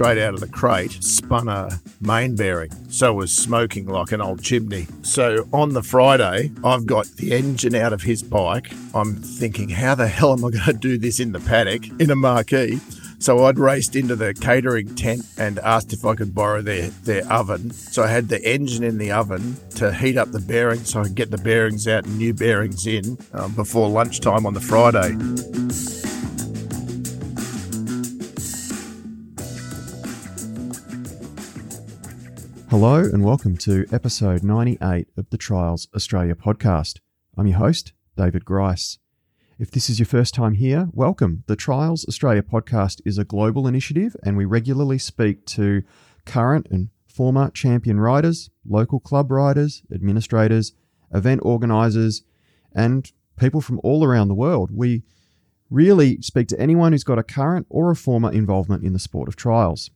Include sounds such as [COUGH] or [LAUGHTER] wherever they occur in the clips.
straight out of the crate, spun a main bearing. So was smoking like an old chimney. So on the Friday, I've got the engine out of his bike. I'm thinking, how the hell am I going to do this in the paddock in a marquee? So I'd raced into the catering tent and asked if I could borrow their, their oven. So I had the engine in the oven to heat up the bearings so I could get the bearings out and new bearings in um, before lunchtime on the Friday. Hello and welcome to episode 98 of the Trials Australia podcast. I'm your host, David Grice. If this is your first time here, welcome. The Trials Australia podcast is a global initiative and we regularly speak to current and former champion riders, local club riders, administrators, event organisers, and people from all around the world. We really speak to anyone who's got a current or a former involvement in the sport of trials.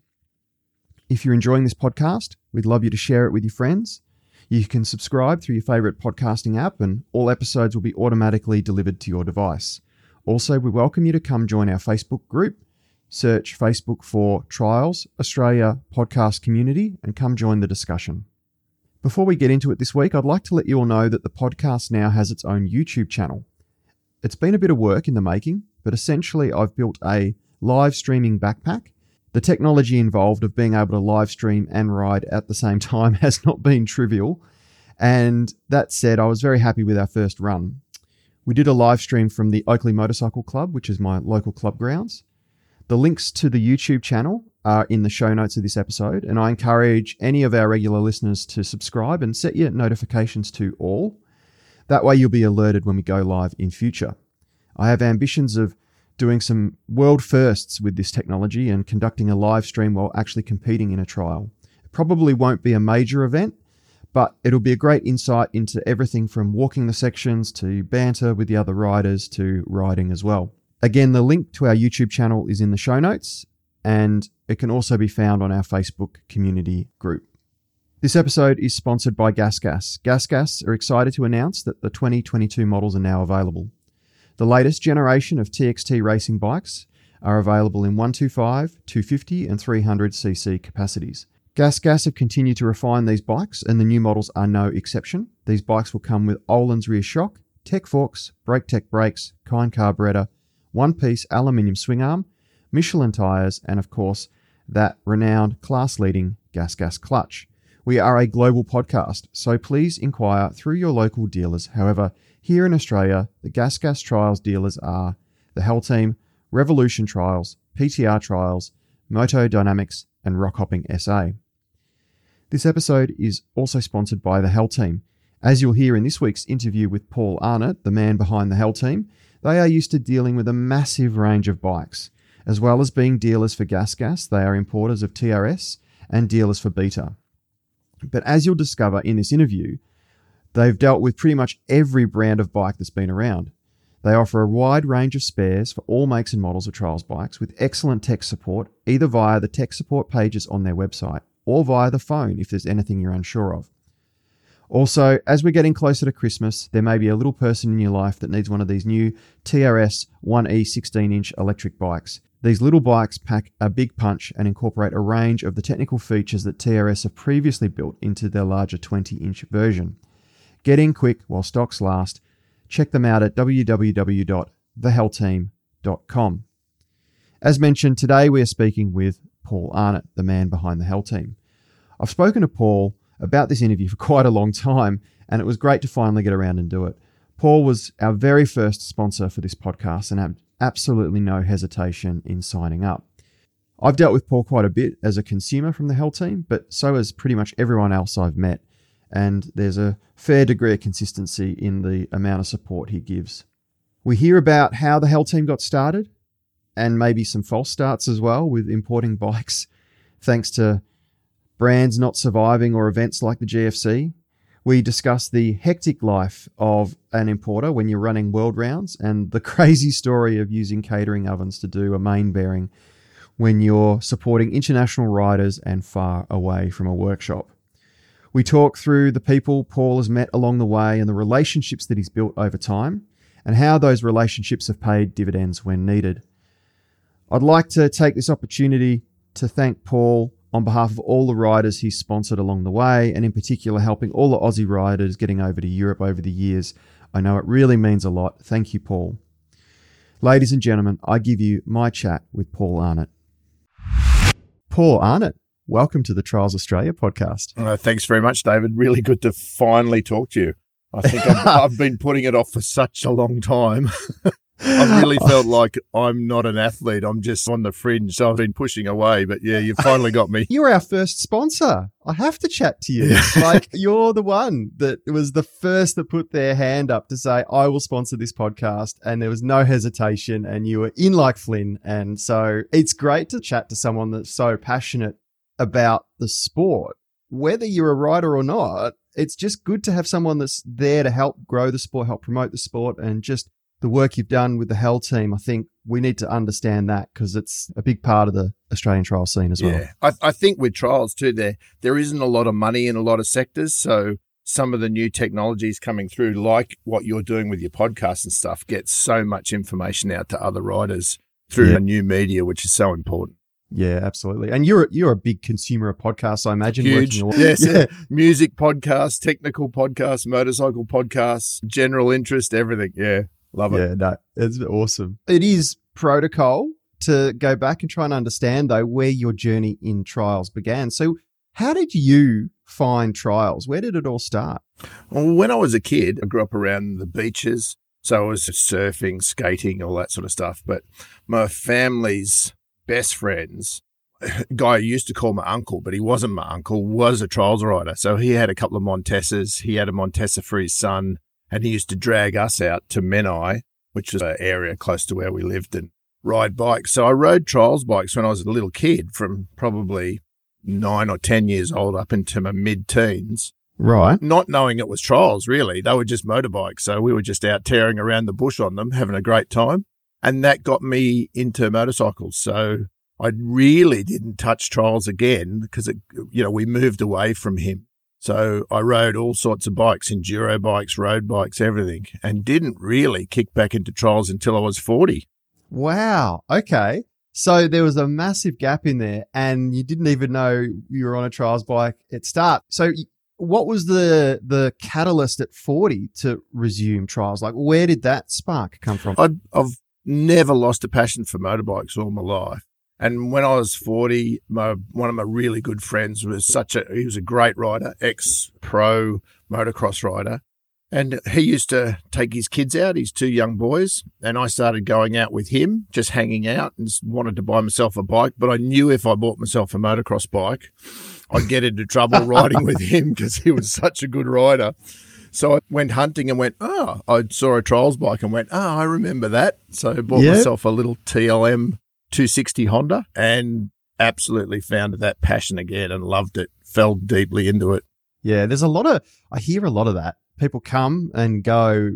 If you're enjoying this podcast, we'd love you to share it with your friends you can subscribe through your favorite podcasting app, and all episodes will be automatically delivered to your device. Also, we welcome you to come join our Facebook group. Search Facebook for Trials Australia Podcast Community and come join the discussion. Before we get into it this week, I'd like to let you all know that the podcast now has its own YouTube channel. It's been a bit of work in the making, but essentially, I've built a live streaming backpack the technology involved of being able to live stream and ride at the same [LAUGHS] time has not been trivial. And that said, I was very happy with our first run. We did a live stream from the Oakley Motorcycle Club, which is my local club grounds. The links to the YouTube channel are in the show notes of this episode, and I encourage any of our regular listeners to subscribe and set your notifications to all. That way, you'll be alerted when we go live in future. I have ambitions of doing some world firsts with this technology and conducting a live stream while actually competing in a trial. It probably won't be a major event, but it'll be a great insight into everything from walking the sections to banter with the other riders to riding as well. Again, the link to our YouTube channel is in the show notes and it can also be found on our Facebook community group. This episode is sponsored by GasGas. GasGas are excited to announce that the 2022 models are now available. The latest generation of TXT racing bikes are available in 125, 250, and 300cc capacities. GasGas have continued to refine these bikes, and the new models are no exception. These bikes will come with Öhlins rear shock, Tech forks, Braktec brakes, Keihin carburetor, one piece aluminium swing arm, Michelin tyres, and of course, that renowned class leading GasGas clutch. We are a global podcast, so please inquire through your local dealers. However, here in Australia, the GasGas Trials dealers are the Hell Team, Revolution Trials, PTR Trials, Moto Dynamics, and Rock Hopping SA. This episode is also sponsored by the Hell Team. As you'll hear in this week's interview with Paul Arnott, the man behind the Hell Team, they are used to dealing with a massive range of bikes. As well as being dealers for GasGas, they are importers of TRS and dealers for Beta. But as you'll discover in this interview, They've dealt with pretty much every brand of bike that's been around. They offer a wide range of spares for all makes and models of trials bikes with excellent tech support, either via the tech support pages on their website or via the phone if there's anything you're unsure of. Also, as we're getting closer to Christmas, there may be a little person in your life that needs one of these new TRS 1E 16 inch electric bikes. These little bikes pack a big punch and incorporate a range of the technical features that TRS have previously built into their larger 20 inch version. Get in quick while stocks last. Check them out at www.thehellteam.com. As mentioned, today we are speaking with Paul Arnott, the man behind the Hell Team. I've spoken to Paul about this interview [LAUGHS] for quite a long time, and it was great to finally get around and do it. Paul was our very first sponsor for this podcast and had absolutely no hesitation in signing up. I've dealt with Paul quite a bit as a consumer from the Hell Team, but so has pretty much everyone else I've met and there's a fair degree of consistency in the amount of support he gives. We hear about how the Hell Team got started and maybe some false starts as well with importing [LAUGHS] bikes thanks to brands not surviving or events like the GFC. We discuss the hectic life of an importer when you're running world rounds and the [LAUGHS] crazy story of using catering ovens to do a main bearing when you're supporting international riders and far away from a workshop. We talk through the people Paul has met along the way and the relationships that he's built over time and how those relationships have paid dividends when needed. I'd like to take this opportunity to thank Paul on behalf of all the riders he's sponsored along the way, and in particular helping all the Aussie riders getting over to Europe over the years. I know it really means a lot. Thank you, Paul. Ladies and gentlemen, I give you my chat with Paul Arnott. Paul Arnott, welcome to the Trials Australia podcast. Uh, thanks very much, David. Really good to finally talk to you. I think I've, [LAUGHS] I've been putting it off for such a long time. [LAUGHS] I've really felt [LAUGHS] like I'm not an athlete. I'm just on the fringe. So I've been pushing away. But yeah, you finally got me. You're our first sponsor. I have to chat to you. like you're the one that was the first that put their hand up to say, I will sponsor this podcast. And there was no hesitation and you were in like Flynn. And so it's great to chat to someone that's so passionate about the sport, whether you're a rider or not. It's just good to have someone that's there to help grow the sport, help promote the sport, and just the work you've done with the Hell team, I think we need to understand that because it's a big part of the Australian trial scene as well. Yeah, I, I think with trials too, there there isn't a lot of money in a lot of sectors, so some of the new technologies coming through, like what you're doing with your podcast and stuff, get so much information out to other riders through Yeah. the new media, which is so important. Yeah, absolutely. And you're you're a big consumer of podcasts, I imagine. Huge. your- Yes. Yeah. [LAUGHS] Music podcasts, technical podcasts, motorcycle podcasts, general interest, everything. Yeah. Love it. Yeah, no, it's awesome. It is protocol to go back and try and understand though where your journey in trials began. So, how did you find trials? Where did it all start? Well, when I was a kid, I grew up around the beaches. So I was surfing, skating, all that sort of stuff. But my family's best friends, a [LAUGHS] guy I used to call my uncle, but he wasn't my uncle, was a trials rider. So he had a couple of Montesas. He had a Montesa for his son, and he used to drag us out to Menai, which was an area close to where we lived, and ride bikes. So I rode trials bikes when I was a little kid from probably nine or 10 years old up into my mid teens Right. not knowing it was trials, really. They were just motorbikes. So we were just out tearing around the bush on them, having a great time. And that got me into motorcycles. So I really didn't touch trials again because, it, you know, we moved away from him. So I rode all sorts of bikes, enduro bikes, road bikes, everything, and didn't really kick back into trials until I was 40. Wow. Okay. So there was a massive gap in there, and you didn't even know you were on a trials bike at start. So, what was the the catalyst at forty to resume trials? Like, where did that spark come from? I'd, I've never lost a passion for motorbikes all my life. And when I was 40, my, one of my really good friends was such a, he was a great rider, ex pro motocross rider. And he used to take his kids out, his two young boys. And I started going out with him, just hanging out and wanted to buy myself a bike. But I knew if I bought myself a motocross bike, I'd get into trouble [LAUGHS] riding with him because he was such a good rider. So I went hunting and went, oh, I saw a trials bike and went, oh, I remember that. So I bought Yeah. myself a little TLM 260 Honda and absolutely found that passion again and loved it, fell deeply into it. Yeah, there's a lot of I hear a lot of that. People come and go,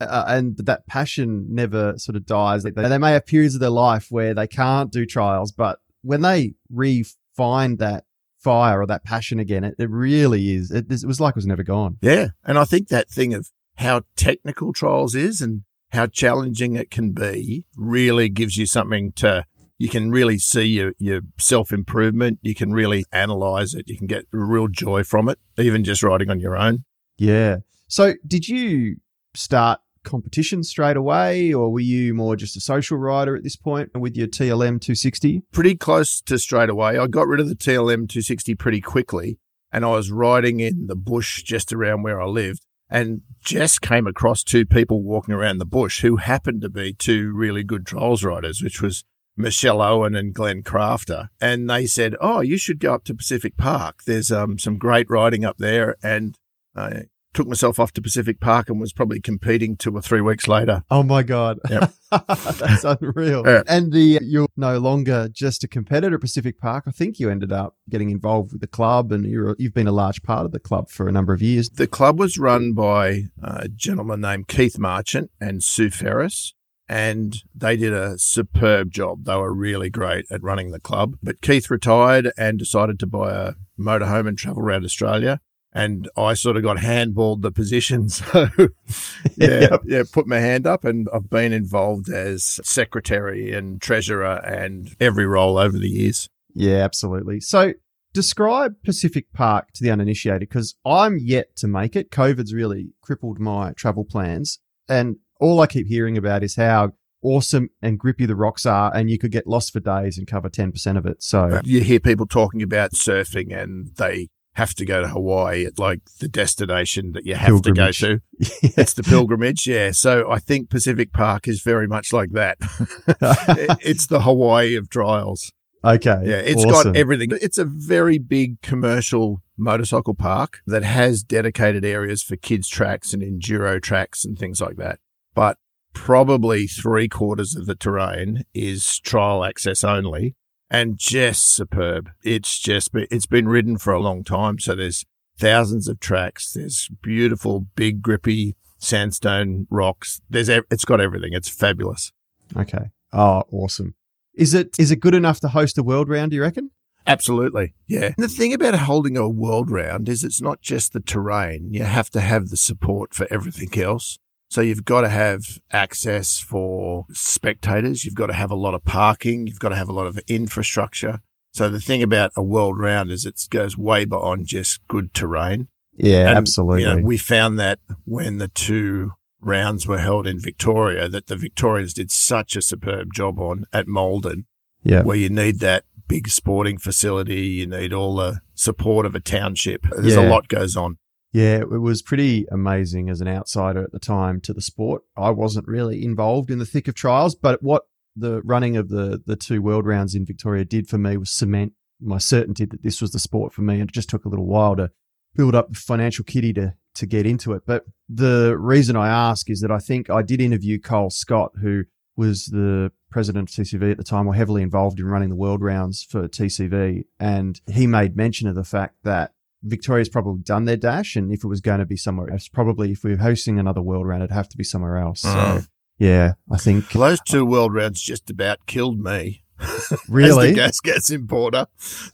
uh, uh and that passion never sort of dies. They, they may have periods of their life where they can't do trials, but when they re-find that fire or that passion again, it, it really is. It, it was like it was never gone. Yeah. And I think that thing of how technical trials is and how challenging it can be really gives you something to, you can really see your, your self improvement. You can really analyze it. You can get real joy from it, even just riding on your own. Yeah. So, did you start competition straight away, or were you more just a social rider at this point with your TLM 260? pretty close to straight away. I got rid of the TLM 260 pretty quickly, and I was riding in the bush just around where I lived. And just came across two people walking around the bush who happened to be two really good trials riders, which was Michelle Owen and Glenn Crafter. And they said, Oh, you should go up to Pacific Park. There's um, some great riding up there. And I took myself off to Pacific Park and was probably competing two or three weeks later. Oh my god, Yep. [LAUGHS] that's unreal! Yeah. And the you're no longer just a competitor at Pacific Park. I think you ended up getting involved with the club, and you're you've been a large part of the club for a number of years. The club was run by a gentleman named Keith Marchant and Sue Ferris, and they did a superb job. They were really great at running the club. But Keith retired and decided to buy a motorhome and travel around Australia. And I sort of got handballed the position. [LAUGHS] So, [LAUGHS] yeah, Yep. yeah, put my hand up, and I've been involved as secretary and treasurer and every role over the years. Yeah, absolutely. So describe Pacific Park to the uninitiated because I'm yet to make it. COVID's really crippled my travel plans. And all I keep hearing about is how awesome and grippy the rocks are, and you could get lost for days and cover 10% of it. So You hear people talking about surfing and they have to go to Hawaii at like the destination that you have to go to. [LAUGHS] yeah. It's the pilgrimage, yeah. So I think Pacific Park is very much like that. [LAUGHS] It's the Hawaii of trials. okay. Yeah, it's awesome. got everything. It's a very big commercial motorcycle park that has dedicated areas for kids tracks and enduro tracks and things like that. But probably three quarters of the terrain is trial access only and just superb. It's just, it's been ridden for a long time. So there's thousands of tracks. There's beautiful, big, grippy sandstone rocks. There's, it's got everything. It's fabulous. Okay. Oh, awesome. Is it is it good enough to host a world round, do you reckon? Absolutely. Yeah. And the thing about holding a world round is it's not just the terrain. You have to have the support for everything else. So you've got to have access for spectators. You've got to have a lot of parking. You've got to have a lot of infrastructure. So the thing about a world round is it goes way beyond just good terrain. Yeah, And, absolutely. You know, we found that when the two rounds were held in Victoria, that the Victorians did such a superb job on at Malden yeah. where you need that big sporting facility, you need all the support of a township. There's Yeah. a lot goes on. Yeah, it was pretty amazing as an outsider at the time to the sport. I wasn't really involved in the thick of trials, but what the running of the the two world rounds in Victoria did for me was cement my certainty that this was the sport for me. And it just took a little while to build up the financial kitty to to get into it. But the reason I ask is that I think I did interview Cole Scott, who was the president of TCV at the time, or heavily involved in running the world rounds for TCV, and he made mention of the fact that Victoria's probably done their dash, and if it was going to be somewhere else, probably if we are hosting another world round, it'd have to be somewhere else. So, Mm. yeah, I think Those two world rounds just about killed me [LAUGHS] really, as the gas gas importer.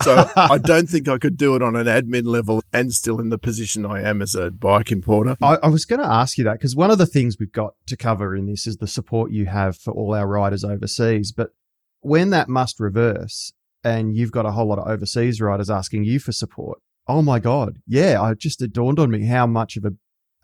So [LAUGHS] I don't think I could do it on an admin level and still in the position I am as a bike importer. I, I was going to ask you that because one of the things we've got to cover in this is the support you have for all our riders overseas. But when that must reverse and you've got a whole lot of overseas riders asking you for support, oh my God. Yeah, I just it dawned on me how much of a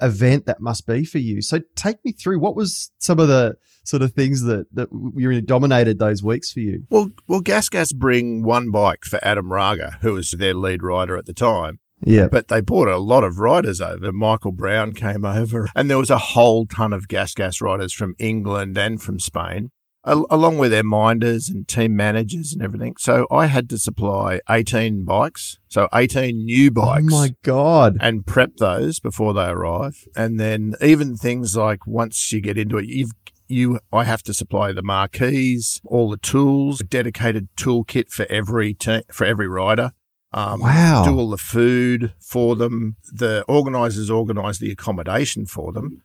event that must be for you. So take me through what was some of the sort of things that, that really dominated those weeks for you? Well, well, Gas Gas bring one bike for Adam Raga, who was their lead rider at the time. Yeah. But they brought a lot of riders over. Michael Brown came over, and there was a whole ton of gas gas riders from England and from Spain, along with their minders and team managers and everything. So I had to supply 18 bikes, so 18 new bikes. Oh my God. and prep those before they arrive. And then even things like once you get into it, you've you I have to supply the marquees, all the tools, a dedicated toolkit for every te- for every rider. Um, Wow. Do all the food for them. The organisers organise the accommodation for them.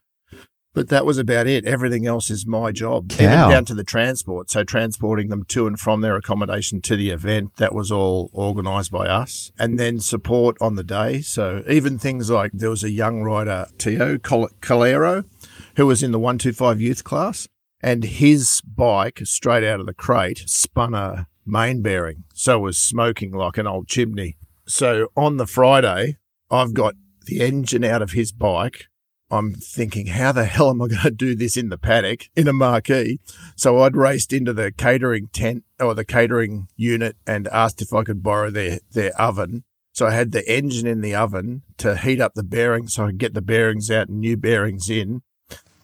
But that was about it. Everything else is my job, even down to the transport. So transporting them to and from their accommodation to the event, that was all organised by us. And then support on the day. So even things like there was a young rider, Tio Col- Calero, who was in the 125 youth class, and his bike, straight out of the crate, spun a main bearing. So it was smoking like an old chimney. So on the Friday, I've got the engine out of his bike. I'm thinking, how the hell am I going to do this in the paddock in a marquee? So I'd raced into the catering tent or the catering unit and asked if I could borrow their, their oven. So I had the engine in the oven to heat up the bearings so I could get the bearings out and new bearings in.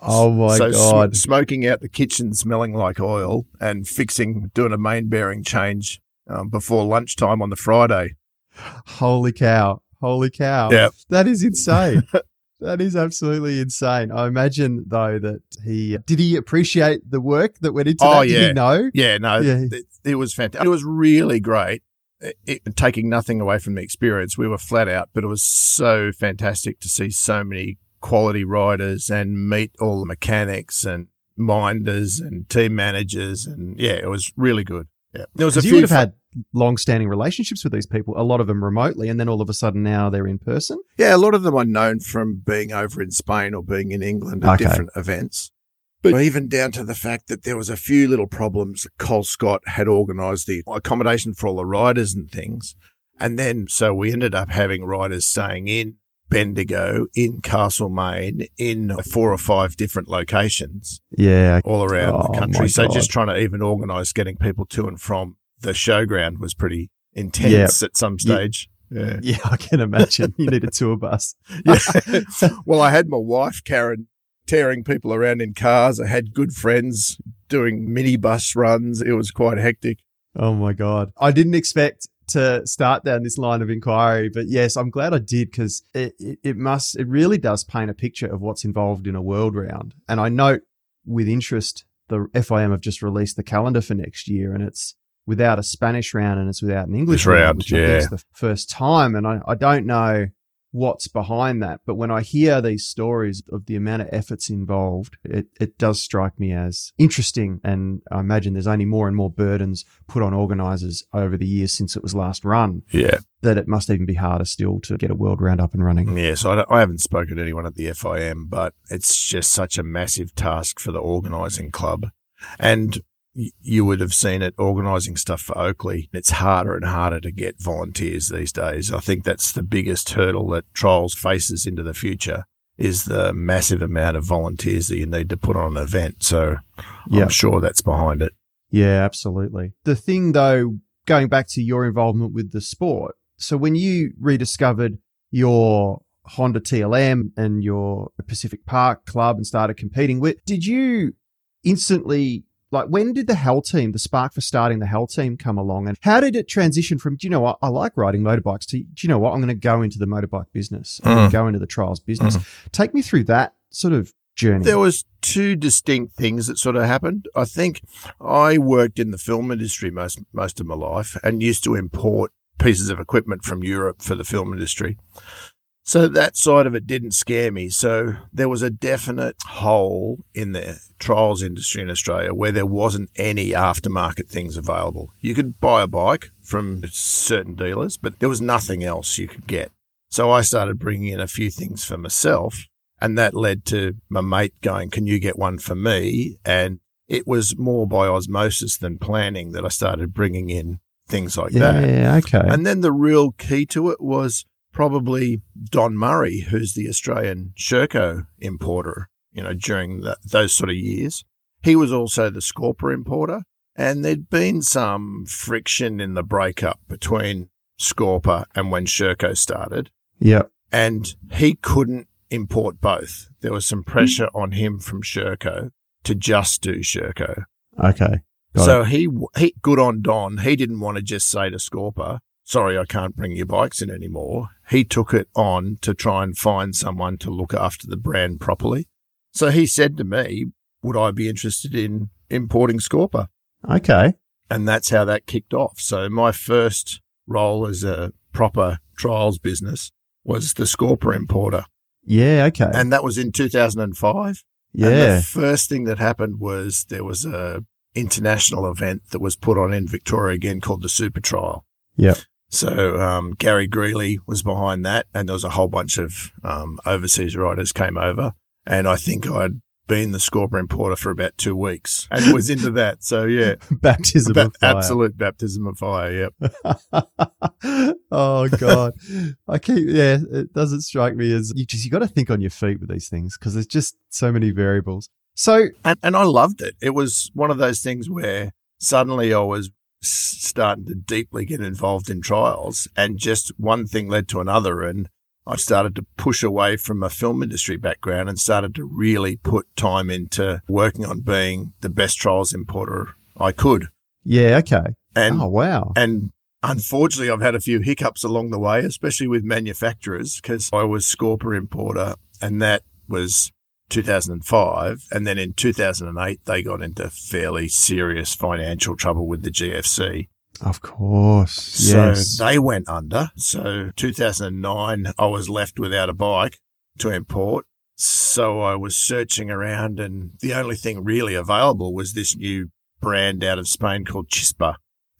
Oh my so sm- God. smoking out the kitchen smelling like oil and fixing, doing a main bearing change um, before lunchtime on the Friday. Holy cow. Holy cow. Yeah. That is insane. [LAUGHS] that is absolutely insane. I imagine though that he did he appreciate the work that went into Oh, that? Did yeah. he know? Yeah, no, Yeah. It, it was fantastic. It was really great. It, it- taking nothing away from the experience, we were flat out, but it was so fantastic to see so many quality riders and meet all the mechanics and minders and team managers, and yeah, it was really good. Yeah, there was a you few. would have had long-standing relationships with these people, a lot of them remotely, and then all of a sudden now they're in person. yeah, a lot of them are known from being over in Spain or being in England at Okay. different events. But even down to the fact that there was a few little problems. Cole Scott had organised the accommodation for all the riders and things. And then, so we ended up having riders staying in Bendigo, in Castlemaine, in four or five different locations Yeah. all around Oh, the country. So God. just trying to even organise getting people to and from the showground was pretty intense at some stage. Yeah. [LAUGHS] Yeah, I can imagine. You need a tour bus. [LAUGHS] Yeah. [LAUGHS] well, I had my wife, Karen, tearing people around in cars. I had good friends doing minibus runs. It was quite hectic. Oh my God. I didn't expect to start down this line of inquiry, but yes, I'm glad I did because it, it, it must, it really does paint a picture of what's involved in a world round. And I note with interest, the FIM have just released the calendar for next year and it's without a Spanish round and it's without an English This round, which I think is the first time. And I, I don't know what's behind that. But when I hear these stories of the amount of efforts involved, it, it does strike me as interesting. And I imagine there's only more and more burdens put on organisers over the years since it was last run Yeah. that it must even be harder still to get a world round up and running. Yeah. So I, don't- I haven't spoken to anyone at the FIM, but it's just such a massive task for the organising club. And you would have seen it organising stuff for Oakley. It's harder and harder to get volunteers these days. I think that's the biggest hurdle that Trials faces into the future is the massive amount of volunteers that you need to put on an event. So. I'm sure that's behind it. Yeah, absolutely. The thing though, going back to your involvement with the sport. So when you rediscovered your Honda TLM and your Pacific Park club and started competing with, did you instantly like when did the Hell team, the spark for starting the Hell team come along and how did it transition from, do you know what, I like riding motorbikes to, do you know what, I'm going to go into the motorbike business. I'm going Mm. to go into the trials business. Take me through that sort of journey. There was two distinct things that sort of happened. I think I worked in the film industry most most of my life and used to import pieces of equipment from Europe for the film industry. So that side of it didn't scare me. So there was a definite hole in the trials industry in Australia where there wasn't any aftermarket things available. You could buy a bike from certain dealers, but there was nothing else you could get. So I started bringing in a few things for myself and that led to my mate going, Can you get one for me? And it was more by osmosis than planning that I started bringing in things like that. yeah, okay. And then the real key to it was probably Don Murray, who's the Australian Sherco importer, you know, during the, those sort of years. He was also the Scorpa importer. And there'd been some friction in the breakup between Scorpa and when Sherco started yeah. and he couldn't import both. There was some hmm. pressure on him from Sherco to just do Sherco. Okay. So he, he, good on Don. He didn't want to just say to Scorpa, sorry, I can't bring your bikes in anymore. He took it on to try and find someone to look after the brand properly. So he said to me, would I be interested in importing Scorpa? Okay. And that's how that kicked off. So my first role as a proper trials business was the Scorpa importer. Yeah. Okay. And that was in 2005. And yeah. the first thing that happened was there was a international event that was put on in Victoria again called the Super Trial. Yep. So um, Gary Greeley was behind that, and there was a whole bunch of um, overseas riders came over, and I think I'd been the Scorpion importer for about two weeks [LAUGHS] and was into that. So yeah, [LAUGHS] Baptism ba- of fire. absolute baptism of fire. Yep. [LAUGHS] oh god, I keep yeah. It doesn't strike me as you just you got to think on your feet with these things because there's just so many variables. So and, and I loved it. It was one of those things where suddenly I was starting to deeply get involved in trials, and just one thing led to another, and I started to push away from a film industry background and started to really put time into working on being the best trials importer I could. yeah, okay. And oh wow. and unfortunately, I've had a few hiccups along the way, especially with manufacturers, because I was Scorpa importer, and that was 2005. And then in 2008, they got into fairly serious financial trouble with the GFC. Of course. So Yes. they went under. So 2009, I was left without a bike to import. So I was searching around, and the only thing really available was this new brand out of Spain called Chispa.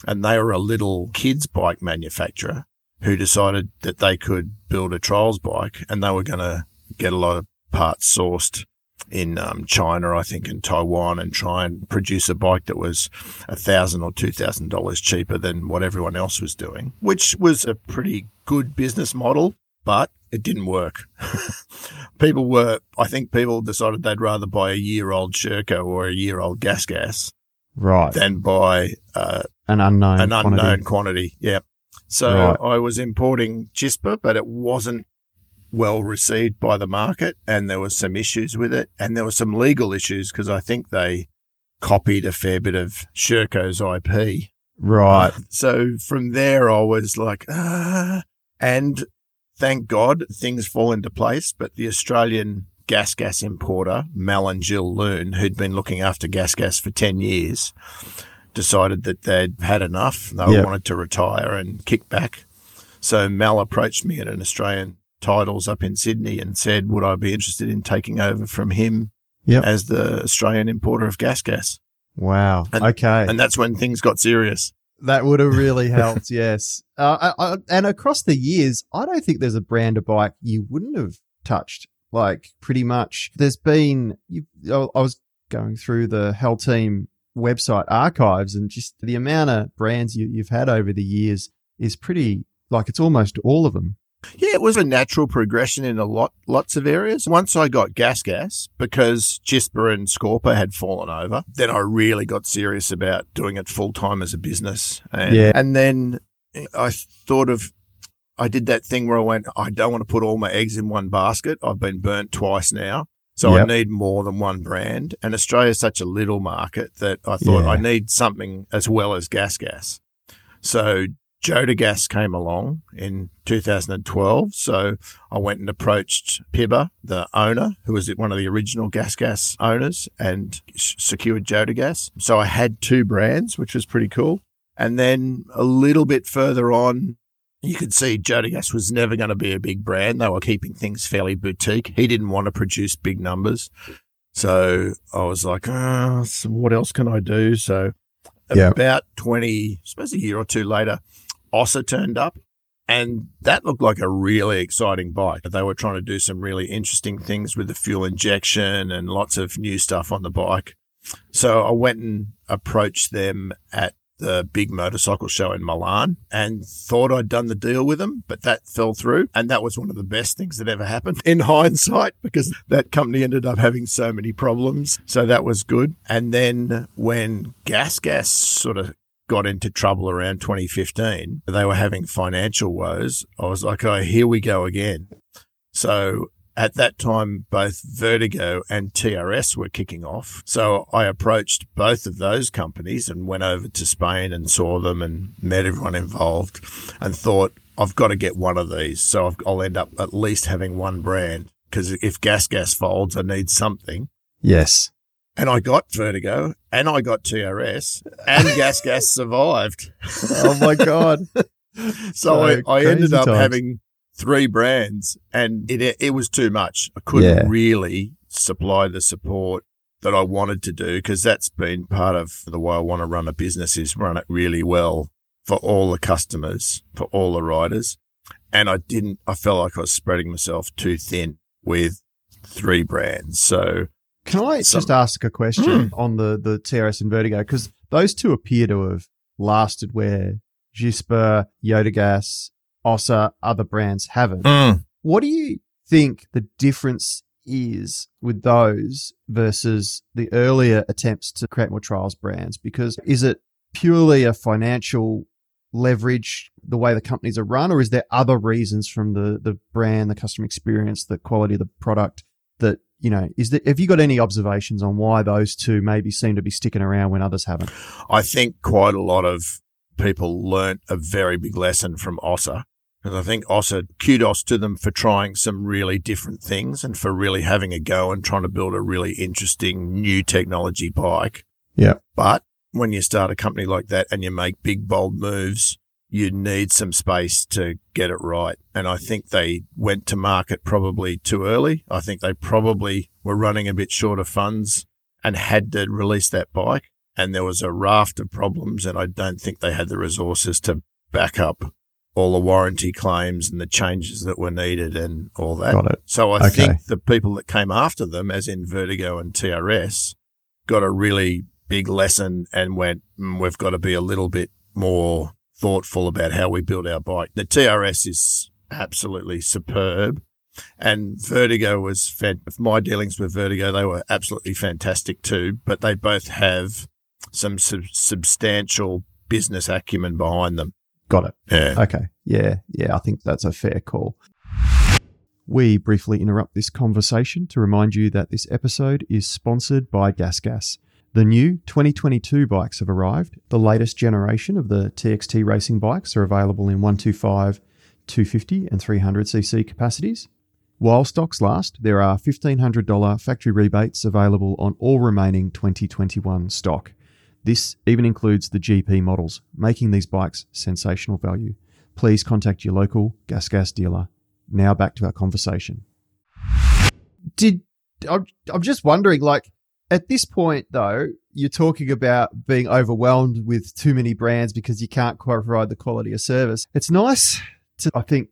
And they were a little kids bike manufacturer who decided that they could build a trials bike and they were going to get a lot of parts sourced in um, China, I think, and Taiwan, and try and produce a bike that was a thousand or two thousand dollars cheaper than what everyone else was doing, which was a pretty good business model, but it didn't work. [LAUGHS] people were, I think, people decided they'd rather buy a year old Sherco or a year old Gas Gas right than buy uh, an unknown an unknown quantity. quantity. Yeah. So Right. I was importing Chispa, but it wasn't well received by the market, and there was some issues with it, and there were some legal issues because I think they copied a fair bit of Sherco's IP. right So from there, I was like, ah, and thank God things fall into place. But the Australian gas gas importer, Mal and Jill Loon, who'd been looking after gas gas for 10 years, decided that they'd had enough. They Yeah. wanted to retire and kick back. So Mal approached me at an Australian titles up in Sydney and said, would I be interested in taking over from him Yep. as the Australian importer of gas gas? wow And- okay And that's when things got serious. That would have really [LAUGHS] helped, yes. Uh, I, I, and across the years, I don't think there's a brand of bike you wouldn't have touched. Like pretty much, there's been. You, I I was going through the Hell Team website archives, and just the amount of brands you, you've had over the years is pretty. Like it's almost all of them. Yeah, it was a natural progression in a lot, lots of areas. Once I got Gas Gas, because Chispa and Scorpa had fallen over, then I really got serious about doing it full time as a business. And, Yeah. and then I thought of, I did that thing where I went, I don't want to put all my eggs in one basket. I've been burnt twice now. So I need more than one brand. And Australia's such a little market that I thought Yeah. I need something as well as Gas Gas. So JotaGas came along in 2012. So I went and approached Pibba, the owner, who was one of the original Gas Gas owners, and secured JotaGas. So I had two brands, which was pretty cool. And then a little bit further on, you could see JotaGas was never going to be a big brand. They were keeping things fairly boutique. He didn't want to produce big numbers. So I was like, oh, so what else can I do? So Yeah. about 20, I suppose a year or two later, Ossa turned up and that looked like a really exciting bike. They were trying to do some really interesting things with the fuel injection and lots of new stuff on the bike. So I went and approached them at the big motorcycle show in Milan and thought I'd done the deal with them, but that fell through. And that was one of the best things that ever happened [LAUGHS] in hindsight because that company ended up having so many problems. So that was good. And then when Gas Gas sort of got into trouble around 2015, they were having financial woes. I was like, oh, here we go again. So at that time, both Vertigo and TRS were kicking off. So I approached both of those companies and went over to Spain and saw them and met everyone involved and thought, I've got to get one of these. So I've, I'll end up at least having one brand because if Gas Gas folds, I need something. Yes. And I got Vertigo and I got TRS and Gas [LAUGHS] Gas survived. Oh my god. [LAUGHS] So I, So I ended up times. having three brands and it, it was too much. I couldn't Yeah. really supply the support that I wanted to do because that's been part of the way I want to run a business is run it really well for all the customers, for all the riders. And I didn't, I felt like I was spreading myself too thin with three brands. So Can I Some- just ask a question Hmm. on the, the TRS and Vertigo? Because those two appear to have lasted where Chispa, JotaGas, Ossa, other brands haven't. What do you think the difference is with those versus the earlier attempts to create more trials brands? Because is it purely a financial leverage, the way the companies are run, or is there other reasons from the, the brand, the customer experience, the quality of the product that, you know, is that have you got any observations on why those two maybe seem to be sticking around when others haven't? I think quite a lot of people learnt a very big lesson from Ossa. And I think Ossa, kudos to them for trying some really different things and for really having a go and trying to build a really interesting new technology bike. Yeah. But when you start a company like that and you make big, bold moves, you need some space to get it right. And I think they went to market probably too early. I think they probably were running a bit short of funds and had to release that bike. And there was a raft of problems, and I don't think they had the resources to back up all the warranty claims and the changes that were needed and all that. Got it. So I Okay. think the people that came after them, as in Vertigo and TRS, got a really big lesson and went, "Mm, we've got to be a little bit more thoughtful about how we build our bike. The TRS is absolutely superb. And Vertigo was fed. If my dealings with Vertigo, they were absolutely fantastic too, but they both have some sub- substantial business acumen behind them. Got it. Yeah. Okay. Yeah. Yeah. I think that's a fair call. We briefly interrupt this conversation to remind you that this episode is sponsored by GasGas. Gas. The new 2022 bikes have arrived. The latest generation of the TXT racing bikes are available in 125, 250, and 300cc capacities. While stocks last, there are $1,500 factory rebates available on all remaining 2021 stock. This even includes the GP models, making these bikes sensational value. Please contact your local Gas Gas dealer. Now back to our conversation. Did I'm, I'm just wondering, like, at this point though, you're talking about being overwhelmed with too many brands because you can't quite provide the quality of service. It's nice to, I think,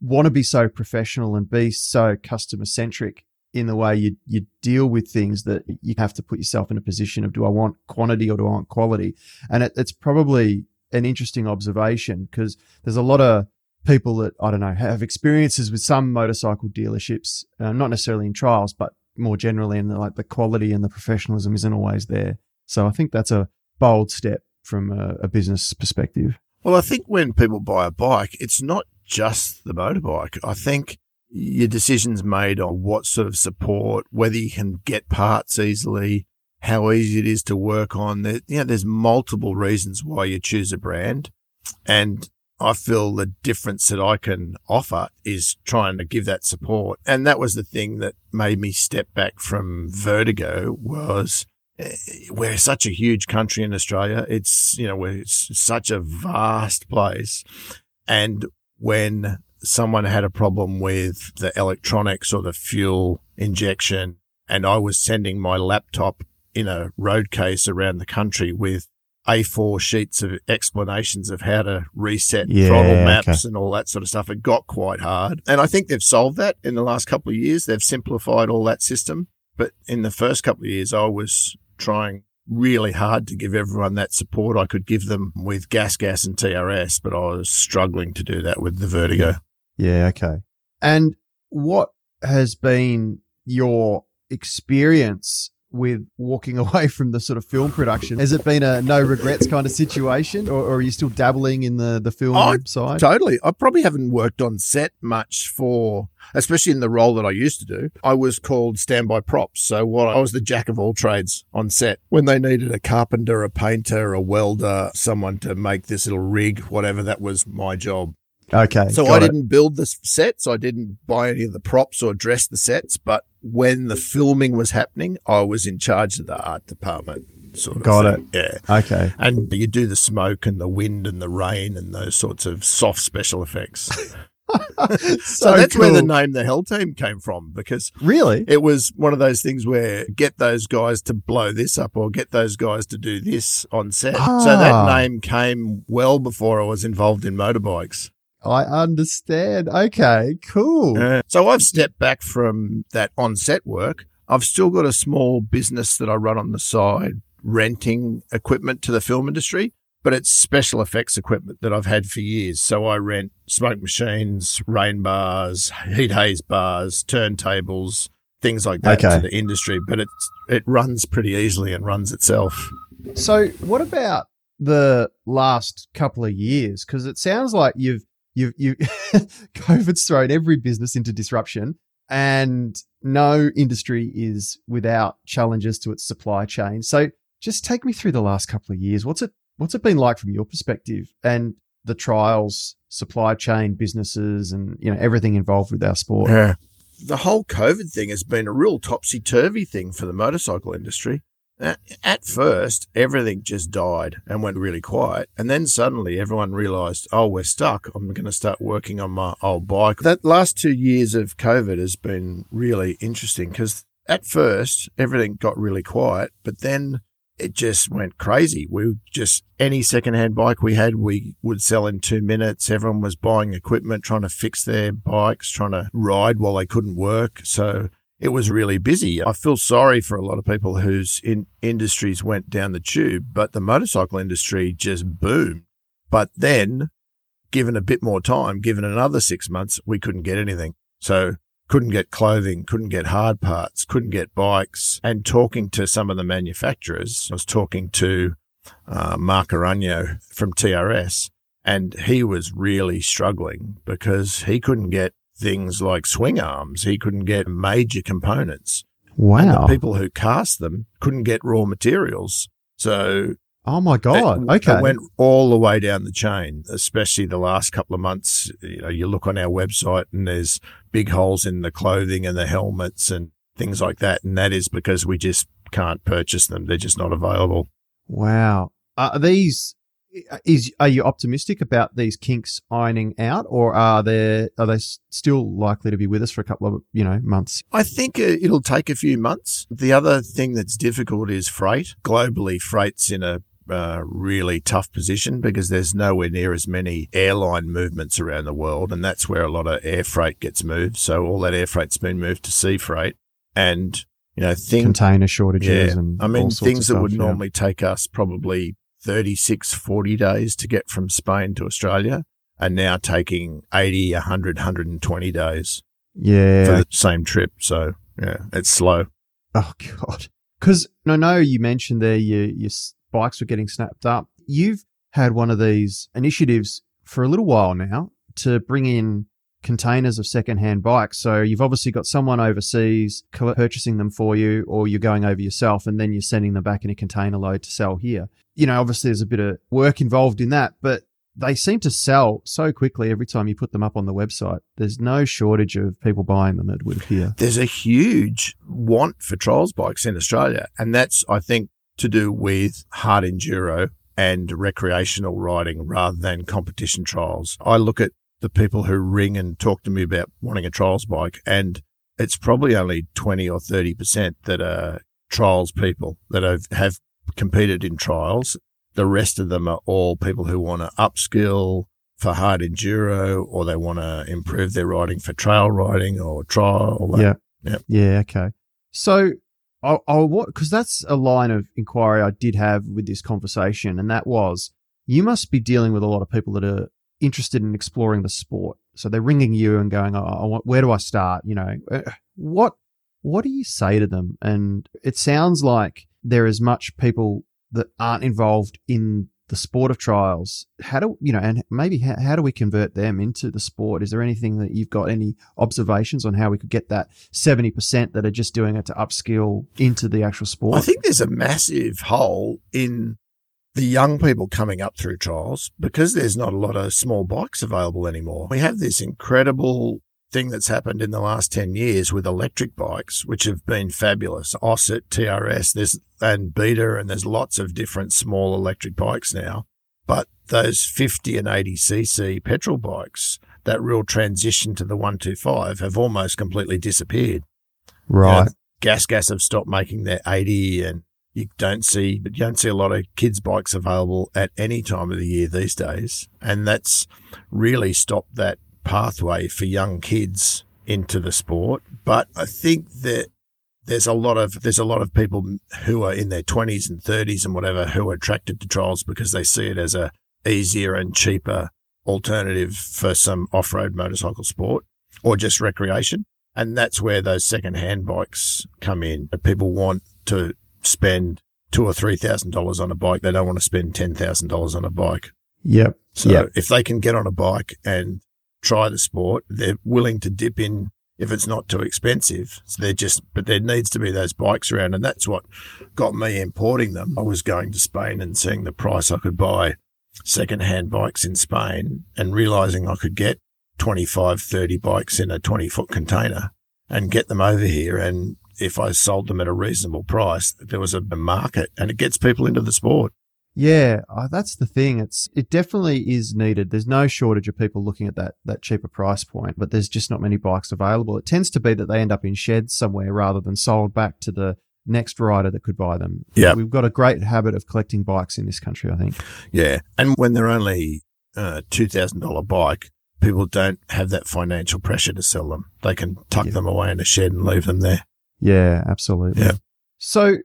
want to be so professional and be so customer centric in the way you, you deal with things that you have to put yourself in a position of do I want quantity or do I want quality? And it, it's probably an interesting observation because there's a lot of people that I don't know have experiences with some motorcycle dealerships, uh, not necessarily in trials, but more generally, and like the quality and the professionalism isn't always there. So I think that's a bold step from a, a business perspective. Well, I think when people buy a bike, it's not just the motorbike. I think your decision's made on what sort of support, whether you can get parts easily, how easy it is to work on. You know, there's multiple reasons why you choose a brand. And I feel the difference that I can offer is trying to give that support. And that was the thing that made me step back from Vertigo was eh, we're such a huge country in Australia. It's, you know, we're such a vast place. And when someone had a problem with the electronics or the fuel injection, and I was sending my laptop in a road case around the country with A4 sheets of explanations of how to reset Yeah, throttle maps okay. and all that sort of stuff. It got quite hard. And I think they've solved that in the last couple of years. They've simplified all that system. But in the first couple of years, I was trying really hard to give everyone that support I could give them with Gas Gas and TRS, but I was struggling to do that with the Vertigo. Yeah, okay. And what has been your experience with walking [LAUGHS] away from the sort of film production? Has it been a no regrets kind of situation, or, or are you still dabbling in the the film Oh, side? Totally. I probably haven't worked on set much for, especially in the role that I used to do. I was called standby props. So what I was the jack of all trades on set. When they needed a carpenter, a painter, a welder, someone to make this little rig, whatever, that was my job. Okay, So I it. didn't build the sets. I didn't buy any of the props or dress the sets. But when the filming was happening, I was in charge of the art department. Sort of Got thing. Yeah. Okay, And you do the smoke and the wind and the rain and those sorts of soft special effects. [LAUGHS] So, that's where the name the Hell Team came from because really it was one of those things where get those guys to blow this up or get those guys to do this on set. So Ah. that name came well before I was involved in motorbikes. I understand. Okay, cool. So I've stepped back from that on set work. I've still got a small business that I run on the side, renting equipment to the film industry, but it's special effects equipment that I've had for years. So I rent smoke machines, rain bars, heat haze bars, turntables, things like that Okay. to the industry. But it's it runs pretty easily and runs itself. So, what about the last couple of years? Because it sounds like you've you've you [LAUGHS] COVID's thrown every business into disruption, and no industry is without challenges to its supply chain. So, just take me through the last couple of years. What's it What's it been like from your perspective, and the trials, supply chain, businesses, and you know everything involved with our sport? Yeah. The whole COVID thing has been a real topsy turvy thing for the motorcycle industry. Uh, At first, everything just died and went really quiet. And then suddenly everyone realized, oh, we're stuck. I'm going to start working on my old bike. That last two years of COVID has been really interesting because at first everything got really quiet, but then it just went crazy. We just, any secondhand bike we had, we would sell in two minutes. Everyone was buying equipment, trying to fix their bikes, trying to ride while they couldn't work. So it was really busy. I feel sorry for a lot of people whose in industries went down the tube, but the motorcycle industry just boomed. But then, given a bit more time, given another six months, we couldn't get anything. So couldn't get clothing, couldn't get hard parts, couldn't get bikes. And talking to some of the manufacturers, I was talking to uh, Mark Aragno from TRS, and he was really struggling because he couldn't get things like swing arms. He couldn't get major components. Wow. And the people who cast them couldn't get raw materials. So oh my god. it, okay. it went all the way down the chain, especially the last couple of months. You know, you look on our website and there's big holes in the clothing and the helmets and things like that. And that is because we just can't purchase them. They're just not available. wow. Are these is are you optimistic about these kinks ironing out, or are they are they still likely to be with us for a couple of you know months? I think uh, it'll take a few months. The other thing that's difficult is freight. Globally, freight's in a uh, really tough position because there's nowhere near as many airline movements around the world, and that's where a lot of air freight gets moved. So all that air freight's been moved to sea freight, and you know things. Container shortages Yeah, and I mean things that would yeah. normally take us probably 36, 40 days to get from Spain to Australia are now taking 80, 100, 120 days yeah. for the same trip. So yeah, it's slow. Oh god, because I know you mentioned there your your bikes were getting snapped up. You've had one of these initiatives for a little while now to bring in containers of secondhand bikes. So you've obviously got someone overseas purchasing them for you, or you're going over yourself, and then you're sending them back in a container load to sell here. You know, obviously there's a bit of work involved in that, but they seem to sell so quickly every time you put them up on the website. There's no shortage of people buying them, it would appear. There's a huge want for trials bikes in Australia, and that's I think to do with hard enduro and recreational riding rather than competition trials. I look at the people who ring and talk to me about wanting a trials bike, and it's probably only 20 or 30% that are trials people that have, have competed in trials. The rest of them are all people who want to upskill for hard enduro or they want to improve their riding for trail riding or trial. Yeah. Yep. Yeah. Okay. So, I, I what because that's a line of inquiry I did have with this conversation, and that was you must be dealing with a lot of people that are interested in exploring the sport. So they're ringing you and going, oh, "Where do I start?" You know, uh, what what do you say to them? And it sounds like there is much people that aren't involved in the sport of trials. How do you know? And maybe how, how do we convert them into the sport? Is there anything that you've got any observations on how we could get that seventy percent that are just doing it to upskill into the actual sport? I think there's a massive hole in the young people coming up through trials because there's not a lot of small bikes available anymore. We have this incredible thing that's happened in the last 10 years with electric bikes, which have been fabulous. OSET, TRS, there's, and Beta, and there's lots of different small electric bikes now. But those 50 and 80 cc petrol bikes, that real transition to the 125 have almost completely disappeared. right. You know, Gas Gas have stopped making their 80 and you don't see, you don't see a lot of kids' bikes available at any time of the year these days. And that's really stopped that pathway for young kids into the sport. But I think that there's a lot of, there's a lot of people who are in their twenties and thirties and whatever who are attracted to trials because they see it as a easier and cheaper alternative for some off-road motorcycle sport or just recreation. And that's where those second-hand bikes come in. People want to spend two or three thousand dollars on a bike. They don't want to spend ten thousand dollars on a bike. Yep. So Yep. if they can get on a bike and try the sport, they're willing to dip in if it's not too expensive. So they're just, but there needs to be those bikes around. And that's what got me importing them. I was going to Spain and seeing the price I could buy second-hand bikes in Spain and realizing I could get 25, 30 bikes in a 20 foot container and get them over here. And if I sold them at a reasonable price, there was a market and it gets people into the sport. Yeah, uh, that's the thing. It's it definitely is needed. There's no shortage of people looking at that that cheaper price point, but there's just not many bikes available. It tends to be that they end up in sheds somewhere rather than sold back to the next rider that could buy them. Yeah. We've got a great habit of collecting bikes in this country, I think. Yeah. And when they're only a $2,000 bike, people don't have that financial pressure to sell them. They can tuck Yeah. them away in a shed and leave them there. Yeah, absolutely. Yeah. So,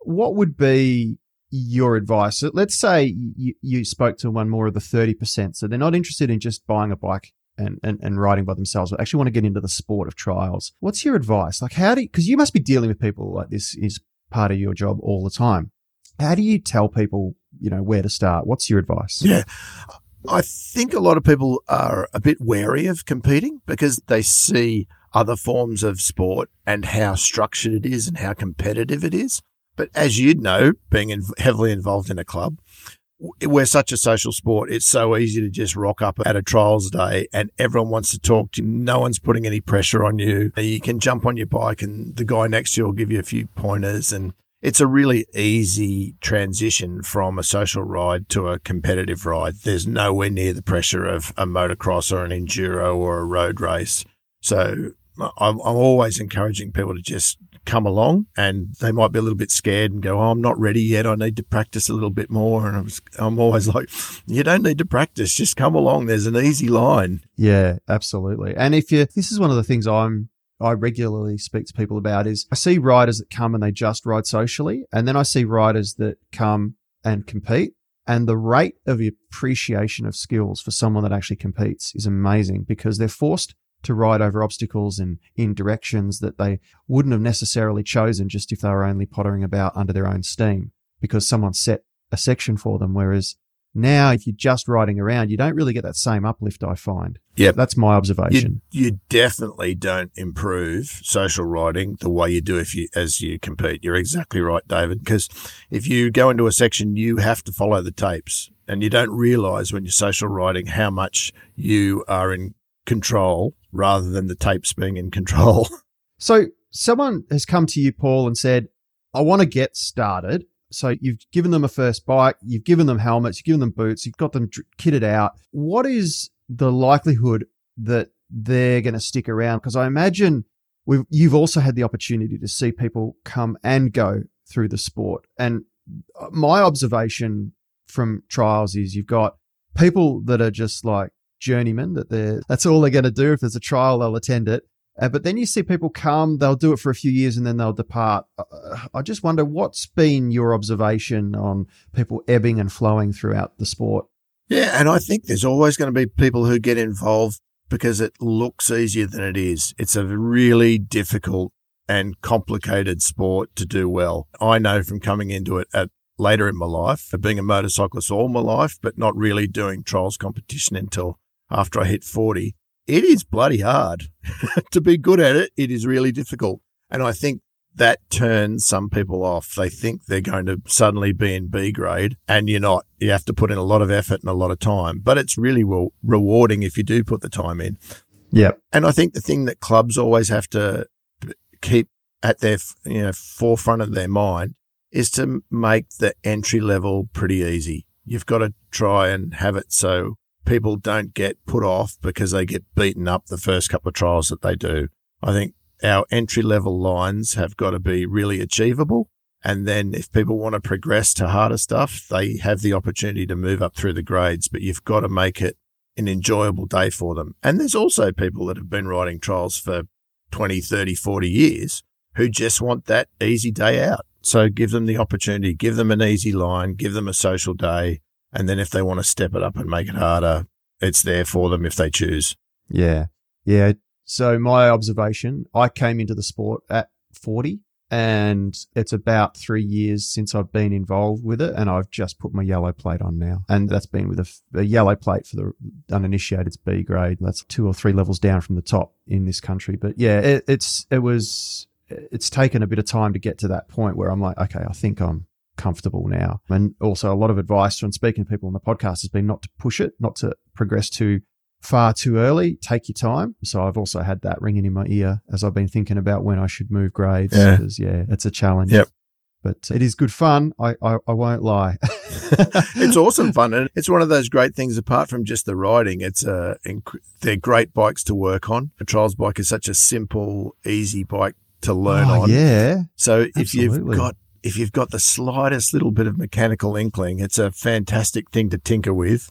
what would be your advice? Let's say you, you spoke to one more of the 30%. So they're not interested in just buying a bike and, and, and riding by themselves, but actually want to get into the sport of trials. What's your advice? Like, how do you, because you must be dealing with people like this is part of your job all the time. How do you tell people, you know, where to start? What's your advice? Yeah. I think a lot of people are a bit wary of competing because they see other forms of sport and how structured it is and how competitive it is. But as you'd know, being in, heavily involved in a club, we're such a social sport. It's so easy to just rock up at a trials day and everyone wants to talk to you. No one's putting any pressure on you. You can jump on your bike and the guy next to you will give you a few pointers and it's a really easy transition from a social ride to a competitive ride. There's nowhere near the pressure of a motocross or an enduro or a road race. So I'm, I'm always encouraging people to just come along and they might be a little bit scared and go, Oh, I'm not ready yet. I need to practice a little bit more. And I'm, I'm always [LAUGHS] like, you don't need to practice. Just come along. There's an easy line. Yeah, absolutely. And if you, this is one of the things I'm, I regularly speak to people about is I see riders that come and they just ride socially. And then I see riders that come and compete. And the rate of appreciation of skills for someone that actually competes is amazing because they're forced to ride over obstacles and in directions that they wouldn't have necessarily chosen just if they were only pottering about under their own steam because someone set a section for them. Whereas now, if you're just riding around, you don't really get that same uplift, I find. Yeah. That's my You, observation. you definitely don't improve social riding the way you do if you as you compete. You're exactly right, David. Because if you go into a section, you have to follow the tapes, and you don't realise when you're social riding how much you are in control rather than the tapes being in control. [LAUGHS] So, someone has come to you, Paul, and said, I want to get started. So, you've given them a first bike, you've given them helmets, you've given them boots, you've got them kitted out. What is the likelihood that they're going to stick around? Because I imagine you've also had the opportunity to see people come and go through the sport. And uh, my observation from trials is you've got people that are just like journeymen that they're that's all they're going to do if there's a trial they'll attend it uh, but then you see people come they'll do it for a few years and then they'll depart uh, i just wonder what's been your observation on people ebbing and flowing throughout the sport Yeah, and I think there's always going to be people who get involved because it looks easier than it is. It's a really difficult and complicated sport to do well. I know from coming into it at later in my life, being a motorcyclist all my life, but not really doing trials competition until after I hit 40. It is bloody hard. [LAUGHS] to be good at it, it is really difficult. And I think that turns some people off. They think they're going to suddenly be in B grade and you're not. You have to put in a lot of effort and a lot of time, but it's really re- rewarding if you do put the time in. yep And I think the thing that clubs always have to keep at their you know forefront of their mind is to make the entry level pretty easy. You've got to try and have it so people don't get put off because they get beaten up the first couple of trials that they do. I think our entry level lines have got to be really achievable. And then if people want to progress to harder stuff, they have the opportunity to move up through the grades, but you've got to make it an enjoyable day for them. And there's also people that have been riding trials for 20, 30, 40 years who just want that easy day out. So give them the opportunity, give them an easy line, give them a social day. And then if they want to step it up and make it harder, it's there for them if they choose. yeah yeah so my observation i came into the sport at 40 and it's about three years since I've been involved with it, and I've just put my yellow plate on now, and that's been with a yellow plate for the uninitiated. B grade. That's two or three levels down from the top in this country. But yeah, it, it's it was it's taken a bit of time to get to that point where I'm like, okay, I think I'm comfortable now. And also, a lot of advice from speaking to people on the podcast has been not to push it, not to progress too far too early. Take your time. So I've also had that ringing in my ear as I've been thinking about when I should move grades. Yeah. Yeah, it's a challenge. Yep. But it is good fun. I I, I won't lie. [LAUGHS] it's awesome fun, and it's one of those great things. Apart from just the riding, it's a inc- they're great bikes to work on. A trials bike is such a simple, easy bike to learn Oh, on. yeah. So if you've got if you've got the slightest little bit of mechanical inkling, it's a fantastic thing to tinker with.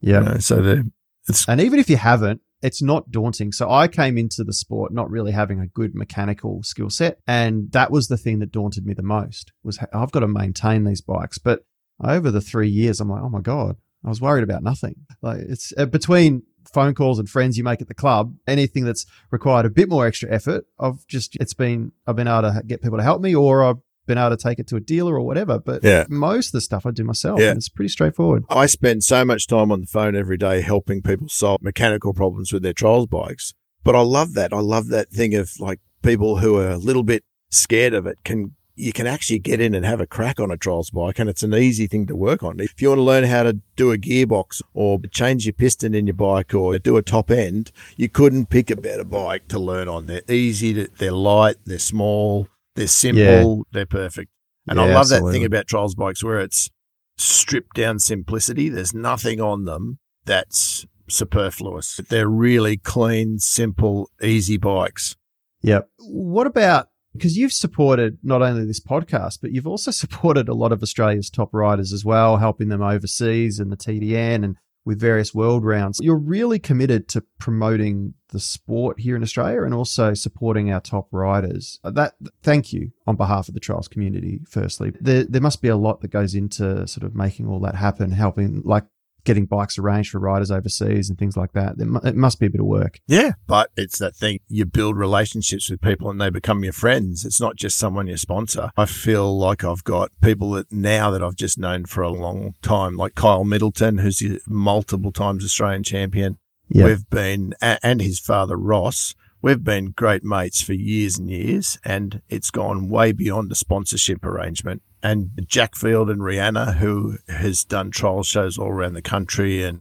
Yeah. You know, so the it's And even if you haven't, it's not daunting. So I came into the sport not really having a good mechanical skill set, and that was the thing that daunted me the most. Was I've got to maintain these bikes, but over the three years, I'm like, oh my god, I was worried about nothing. Like it's uh, between phone calls and friends you make at the club, anything that's required a bit more extra effort, I've just it's been I've been able to get people to help me, or I've been able to take it to a dealer or whatever. But Yeah. most of the stuff I do myself, Yeah. and it's pretty straightforward. I spend so much time on the phone every day helping people solve mechanical problems with their trials bikes. But I love that. I love that thing of like people who are a little bit scared of it can you can actually get in and have a crack on a trials bike and it's an easy thing to work on. If you want to learn how to do a gearbox or change your piston in your bike or do a top end, you couldn't pick a better bike to learn on. They're easy, to, they're light, they're small, they're simple, they're perfect. And I Yeah, love that thing about trials bikes where it's stripped down simplicity. There's nothing on them that's superfluous. They're really clean, simple, easy bikes. Yep. What about because you've supported not only this podcast, but you've also [LAUGHS] supported a lot of Australia's top riders as well, helping them overseas and the TDN and with various world rounds. You're really committed to promoting the sport here in Australia and also supporting our top riders. Uh, that thank you on behalf of the trials community. Firstly, there there must be a lot that goes into sort of making all that happen, helping like getting bikes arranged for riders overseas and things like that. It must be a bit of work. Yeah. But it's that thing you build relationships with people and they become your friends. It's not just someone you sponsor. I feel like I've got people that now that I've just known for a long time, like Kyle Middleton, who's a multiple times Australian champion. Yeah. We've been, and his father Ross, we've been great mates for years and years, and it's gone way beyond a sponsorship arrangement. And Jack Field and Rihanna, who has done trial shows all around the country and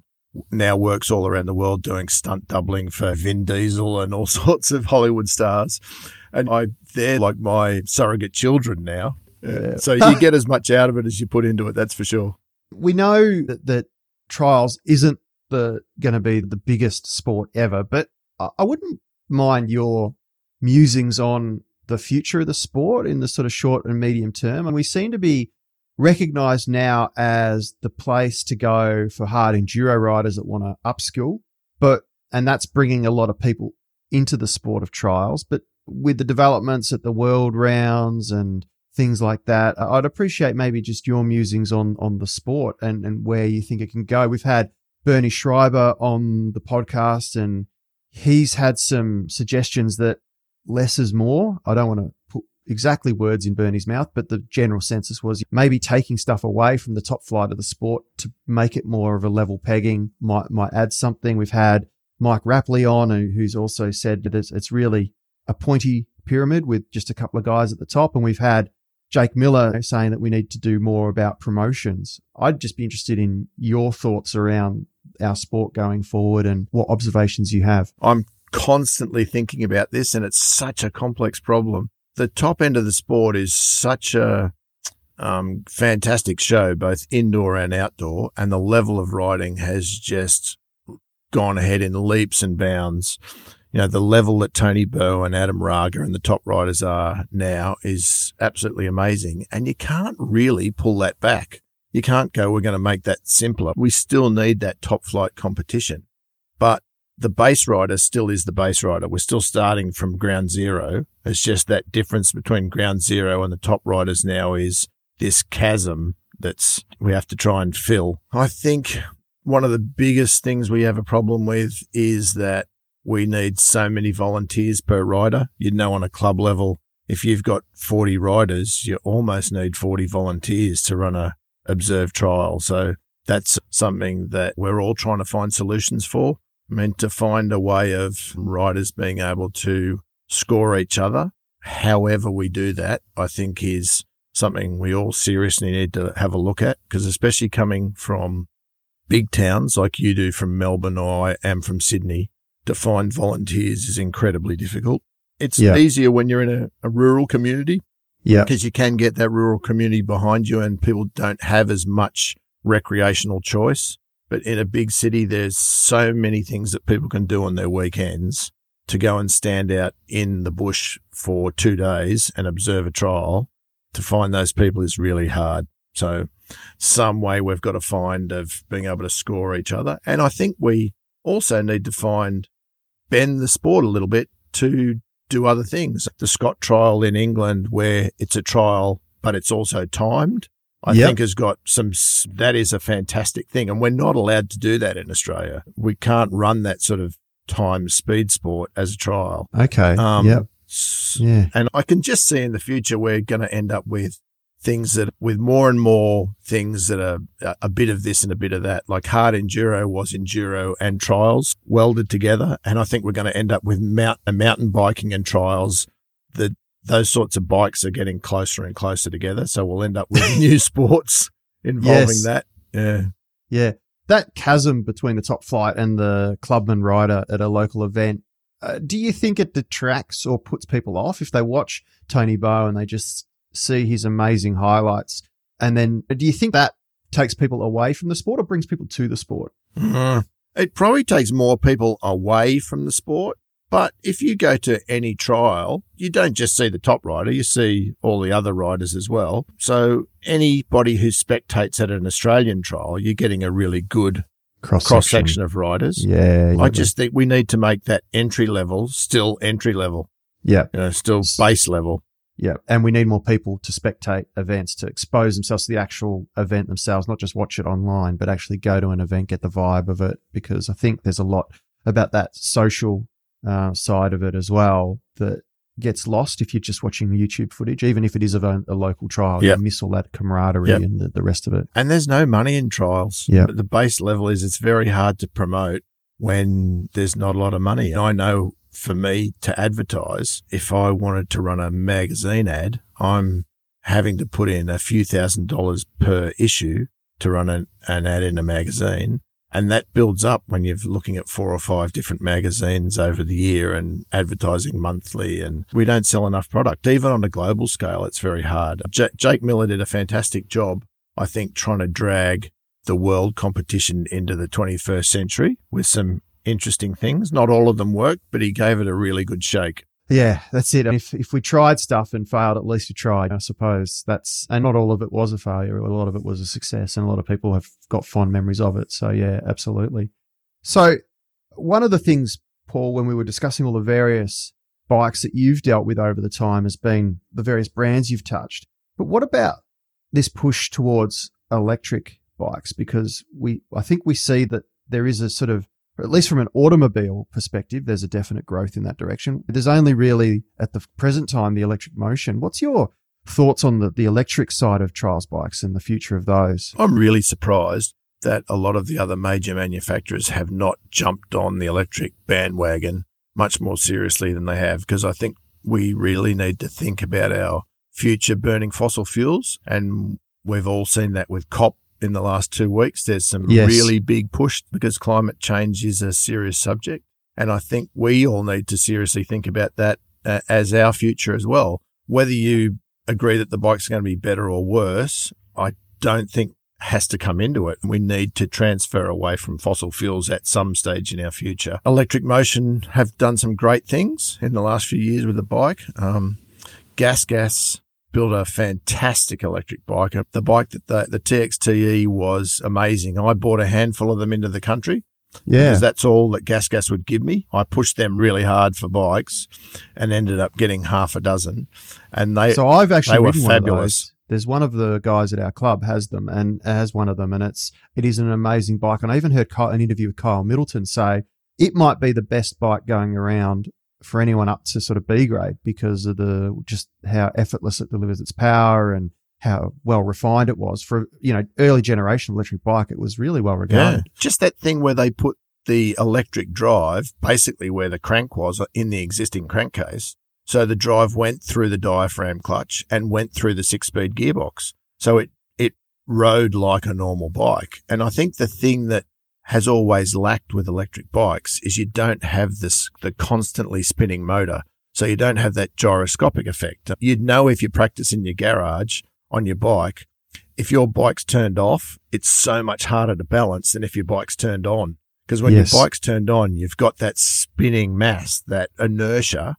now works all around the world doing stunt doubling for Vin Diesel and all [LAUGHS] sorts of Hollywood stars. And I, they're like my surrogate children now. Yeah. So you get as much out of it as you put into it, that's for sure. we know that, that trials isn't the going to be the biggest sport ever, but I, I wouldn't mind your musings on the future of the sport in the sort of short and medium term. And we seem to be recognized now as the place to go for hard enduro riders that want to upskill, but and that's bringing a lot of people into the sport of trials. But with the developments at the world rounds and things like that. I'd appreciate maybe just your musings on on the sport and and where you think it can go. We've had Bernie Schreiber on the podcast, and he's had some suggestions that less is more. I don't want to put exactly words in Bernie's mouth, but the general census was maybe taking stuff away from the top flight of the sport to make it more of a level pegging might might add something. We've had Mike Rapley on, who's also said that it's, it's really a pointy pyramid with just a couple of guys at the top, and we've had Jake Miller saying that we need to do more about promotions. I'd just be interested in your thoughts around our sport going forward and what observations you have. I'm constantly thinking about this, and it's such a complex problem. The top end of the sport is such a um, fantastic show, both indoor and outdoor, and the level of riding has just gone ahead in leaps and bounds. You know, the level that Toni Bou and Adam Raga and the top riders are now is absolutely amazing. And you can't really pull that back. You can't go, we're going to make that simpler. We still need that top flight competition. But the base rider still is the base rider. We're still starting from ground zero. It's just that difference between ground zero and the top riders now is this chasm that's we have to try and fill. I think one of the biggest things we have a problem with is that we need so many volunteers per rider. You know, on a club level, if you've got 40 riders, you almost need 40 volunteers to run a observed trial. So that's something that we're all trying to find solutions for. I mean, to find a way of riders being able to score each other, however we do that, I think is something we all seriously need to have a look at because especially coming from big towns like you do from Melbourne or I am from Sydney, to find volunteers is incredibly difficult. It's Yeah. easier when you're in a, a rural community Yeah. because you can get that rural community behind you and people don't have as much recreational choice. But in a big city, there's so many things that people can do on their weekends to go and stand out in the bush for two days and observe a trial to find those people is really hard. So some way we've got to find of being able to score each other. And I think we also need to find bend the sport a little bit to do other things. The Scott trial in England, where it's a trial, but it's also timed, I Yep. think has got some, that is a fantastic thing. And we're not allowed to do that in Australia. We can't run that sort of time speed sport as a trial. Okay. Um, yep. Yeah. and I can just see in the future we're going to end up with things that, with more and more things that are a, a bit of this and a bit of that. Like hard enduro was enduro and trials welded together. And I think we're going to end up with mount, uh, mountain biking and trials that those sorts of bikes are getting closer and closer together. So we'll end up with [LAUGHS] new sports involving Yes. that. Yeah. Yeah. That chasm between the top flight and the clubman rider at a local event, uh, do you think it detracts or puts people off if they watch Toni Bou and they just see his amazing highlights? And then do you think that takes people away from the sport or brings people to the sport? Mm. It probably takes more people away from the sport. But if you go to any trial, you don't just see the top rider, you see all the other riders as well. So anybody who spectates at an Australian trial, you're getting a really good Cross cross section of riders. Yeah. I just think we need to make that entry level still entry level, yeah. you know, still base level. Yeah. And we need more people to spectate events, to expose themselves to the actual event themselves, not just watch it online, but actually go to an event, get the vibe of it. Because I think there's a lot about that social uh, side of it as well that gets lost if you're just watching YouTube footage, even if it is of a, a local trial. Yep. You miss all that camaraderie Yep. and the, the rest of it. And there's no money in trials. Yeah. But the base level is it's very hard to promote when there's not a lot of money. And I know for me to advertise, if I wanted to run a magazine ad, I'm having to put in a few thousand dollars per issue to run an, an ad in a magazine. And that builds up when you're looking at four or five different magazines over the year and advertising monthly. And we don't sell enough product. Even on a global scale, it's very hard. J- Jake Miller did a fantastic job, I think, trying to drag the world competition into the 21st century with some interesting things. Not all of them worked, but he gave it a really good shake. Yeah, that's it. If if we tried stuff and failed, at least we tried. I suppose that's and not all of it was a failure. A lot of it was a success, and a lot of people have got fond memories of it. So yeah, absolutely. So one of the things, Paul, when we were discussing all the various bikes that you've dealt with over the time, has been the various brands you've touched. But what about this push towards electric bikes? Because we, I think we see that there is a sort of or at least from an automobile perspective, there's a definite growth in that direction. There's only really at the present time the electric motion. What's your thoughts on the, the electric side of trials bikes and the future of those? I'm really surprised that a lot of the other major manufacturers have not jumped on the electric bandwagon much more seriously than they have, because I think we really need to think about our future burning fossil fuels. And we've all seen that with COP in the last two weeks. There's some Yes. really big push because climate change is a serious subject. And I think we all need to seriously think about that uh, as our future as well. Whether you agree that the bike's going to be better or worse, I don't think has to come into it. We need to transfer away from fossil fuels at some stage in our future. Electric Motion have done some great things in the last few years with the bike. Um, Gas Gas built a fantastic electric bike. The bike that the, the TXTE was amazing. I bought a handful of them into the country Yeah. because that's all that Gas Gas would give me. I pushed them really hard for bikes and ended up getting half a dozen. And they, So I've actually they were ridden one of fabulous. There's one of the guys at our club has them and has one of them, and it's it is an amazing bike. And I even heard Kyle, an interview with Kyle Middleton say it might be the best bike going around for anyone up to sort of B grade because of the just how effortless it delivers its power and how well refined it was for you know early generation electric bike. It was really well regarded. Yeah. Just that thing where they put the electric drive basically where the crank was uh, in the existing crankcase. So the drive went through the diaphragm clutch and went through the six speed gearbox. So it, it rode like a normal bike. And I think the thing that has always lacked with electric bikes is you don't have this, the constantly spinning motor. So you don't have that gyroscopic effect. You'd know if you practice in your garage on your bike, if your bike's turned off, it's so much harder to balance than if your bike's turned on Because when Yes. your bike's turned on, you've got that spinning mass, that inertia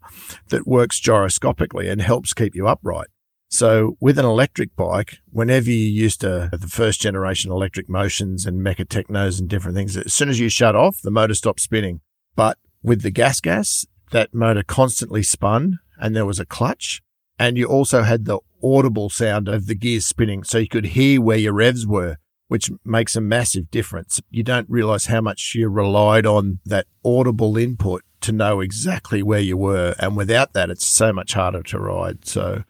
that works gyroscopically and helps keep you upright. So with an electric bike, whenever you used to the first generation electric motions and Mecatecnos and different things, as soon as you shut off, the motor stopped spinning. But with the gas gas, that motor constantly spun and there was a clutch. And you also had the audible sound of the gears spinning. So you could hear where your revs were, which makes a massive difference. You don't realize how much you relied on that audible input to know exactly where you were. And without that, it's so much harder to ride. So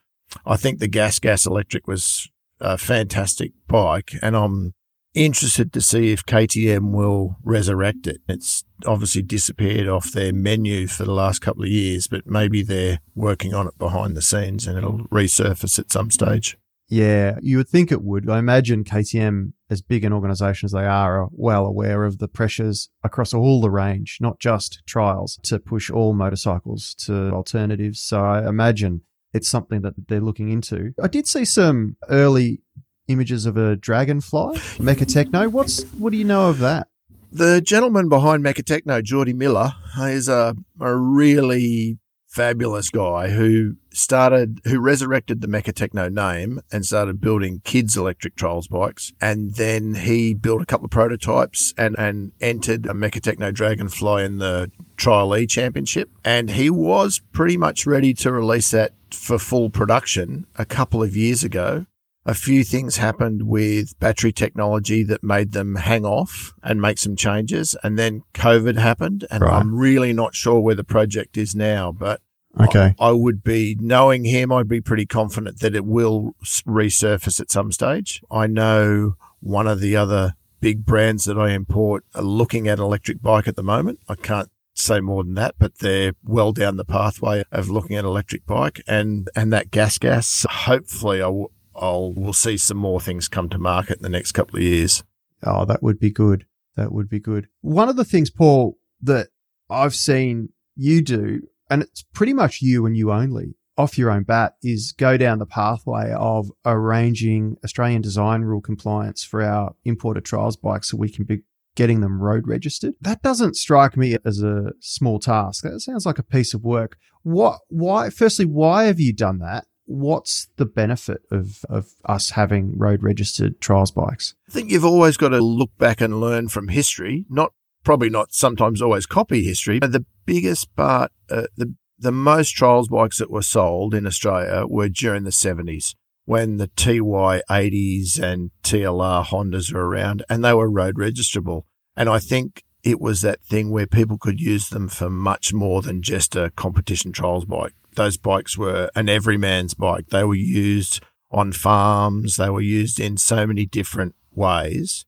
I think the gas gas electric was a fantastic bike and I'm interested to see if KTM will resurrect it. It's obviously disappeared off their menu for the last couple of years, but maybe they're working on it behind the scenes and it'll resurface at some stage. Yeah, you would think it would. I imagine KTM, as big an organisation as they are, are well aware of the pressures across all the range, not just trials, to push all motorcycles to alternatives. So I imagine it's something that they're looking into. I did see some early images of a dragonfly, Mecatecno. What's what do you know of that? The gentleman behind Mecatecno, Geordie Miller, is a, a really fabulous guy who started, who resurrected the Mecatecno name and started building kids electric trials bikes. And then he built a couple of prototypes and, and entered a Mecatecno Dragonfly in the Trial E Championship. And he was pretty much ready to release that for full production a couple of years ago a few things happened with battery technology that made them hang off and make some changes. And then COVID happened. And Right. I'm really not sure where the project is now, but Okay. I, I would be knowing him, I'd be pretty confident that it will resurface at some stage. I know one of the other big brands that I import are looking at electric bike at the moment. I can't say more than that, but they're well down the pathway of looking at electric bike and, and that gas gas. Hopefully I will, I'll, we'll see some more things come to market in the next couple of years. Oh, that would be good. That would be good. One of the things, Paul, that I've seen you do, and it's pretty much you and you only, off your own bat, is go down the pathway of arranging Australian design rule compliance for our imported trials bikes so we can be getting them road registered. That doesn't strike me as a small task. That sounds like a piece of work. What, why, firstly, why have you done that? What's the benefit of, of us having road registered trials bikes? I think you've always got to look back and learn from history, not probably not sometimes always copy history. But the biggest part, uh, the the most trials bikes that were sold in Australia were during the 70s when the TY 80s and TLR Hondas were around and they were road registrable. And I think it was that thing where people could use them for much more than just a competition trials bike. Those bikes were an everyman's bike. They were used on farms. They were used in so many different ways.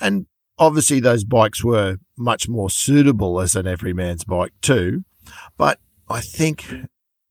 And obviously those bikes were much more suitable as an everyman's bike too. But I think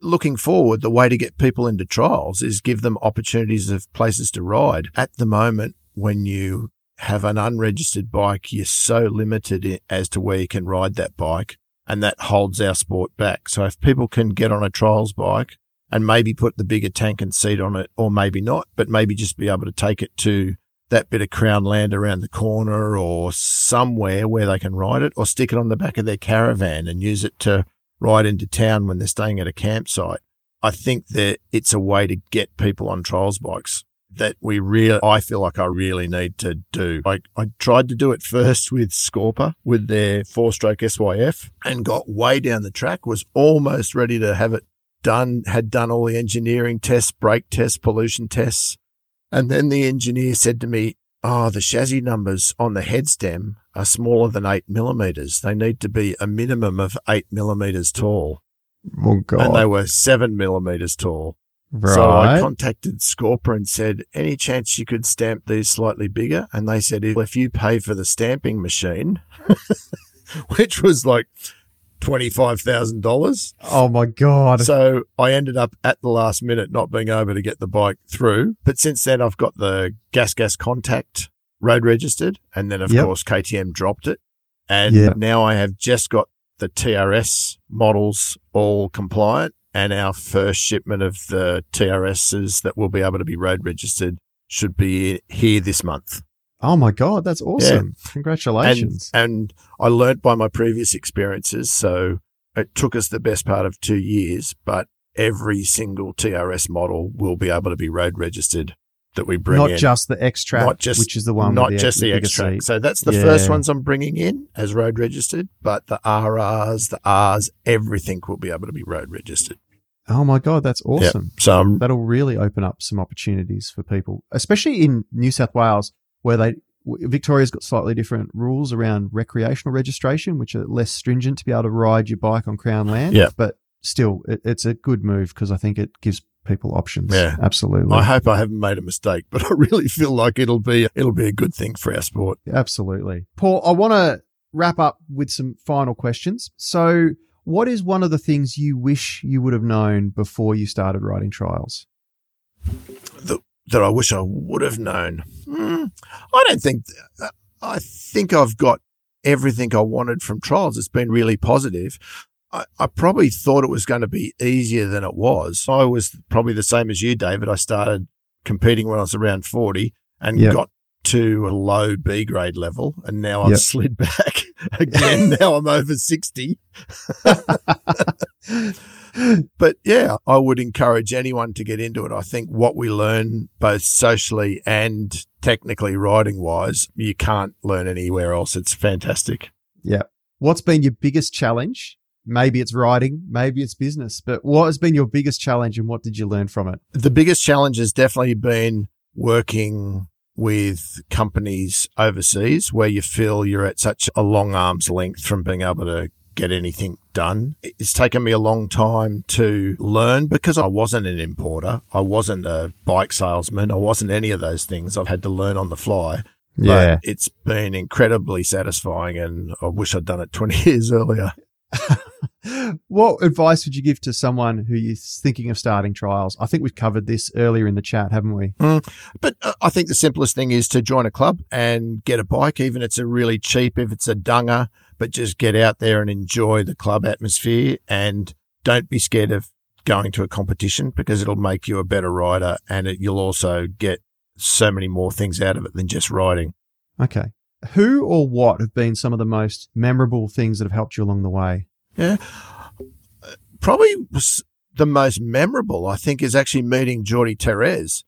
looking forward, the way to get people into trials is give them opportunities of places to ride. At the moment, when you have an unregistered bike, you're so limited as to where you can ride that bike and that holds our sport back. So if people can get on a trials bike and maybe put the bigger tank and seat on it, or maybe not, but maybe just be able to take it to that bit of crown land around the corner or somewhere where they can ride it or stick it on the back of their caravan and use it to ride into town when they're staying at a campsite. I think that it's a way to get people on trials bikes that we really, I feel like I really need to do. I, I tried to do it first with Scorpa with their four stroke SYF and got way down the track, was almost ready to have it done, had done all the engineering tests, brake tests, pollution tests. And then the engineer said to me, Oh, the chassis numbers on the head stem are smaller than eight millimeters. They need to be a minimum of eight millimeters tall. Oh, God. And they were seven millimeters tall. Right. So I contacted Scorpa and said, any chance you could stamp these slightly bigger? And they said, if you pay for the stamping machine, [LAUGHS] which was like $25,000. oh, my God. So I ended up at the last minute not being able to get the bike through. But since then, I've got the Gas Gas Contact road registered. And then, of Yep. course, KTM dropped it. And Yeah. now I have just got the TRS models all compliant. And our first shipment of the TRSs that will be able to be road registered should be here this month. Oh my God, that's awesome. Congratulations. And, and I learnt by my previous experiences. So it took us the best part of two years, but every single TRS model will be able to be road registered that we bring in. Not in. just the X track, which is the one not with just the X track. So that's the Yeah. first ones I'm bringing in as road registered, but the RRs, the Rs, everything will be able to be road registered. Oh my God, that's Yeah. awesome. So I'm That'll really open up some opportunities for people, especially in New South Wales, where they Victoria's got slightly different rules around recreational registration, which are less stringent to be able to ride your bike on Crown land. Yeah. But still, it, it's a good move because I think it gives people options. Yeah. Absolutely. I hope I haven't made a mistake, but [LAUGHS] I really feel like it'll be it'll be a good thing for our sport. Absolutely. Paul, I want to wrap up with some final questions. So, what is one of the things you wish you would have known before you started writing trials? that, that I wish I would have known. Hmm, I don't think. I think I've got everything I wanted from trials. It's been really positive. I, I probably thought it was going to be easier than it was. I was probably the same as you, David. I started competing when I was around forty and Yep. got to a low B grade level, and now I've Yep. slid back [LAUGHS] again. [LAUGHS] now I'm over sixty. [LAUGHS] But yeah, I would encourage anyone to get into it. I think what we learn both socially and technically riding wise, you can't learn anywhere else. It's fantastic. Yeah. What's been your biggest challenge? Maybe it's riding, maybe it's business, but what has been your biggest challenge and what did you learn from it? The biggest challenge has definitely been working with companies overseas where you feel you're at such a long arm's length from being able to get anything done. It's taken me a long time to learn because I wasn't an importer. I wasn't a bike salesman. I wasn't any of those things. I've had to learn on the fly. But it's been incredibly satisfying and I wish I'd done it 20 [LAUGHS] years earlier. [LAUGHS] what advice would you give to someone who is thinking of starting trials? I think we've covered this earlier in the chat, haven't we? But uh, I think the simplest thing is to join a club and get a bike, even if it's a really cheap, if it's a dunger, but just get out there and enjoy the club atmosphere and don't be scared of going to a competition because it'll make you a better rider and it, you'll also get so many more things out of it than just riding. Okay. Who or what have been some of the most memorable things that have helped you along the way? Yeah. Probably was the most memorable, I think, is actually meeting Jordi Tarrés.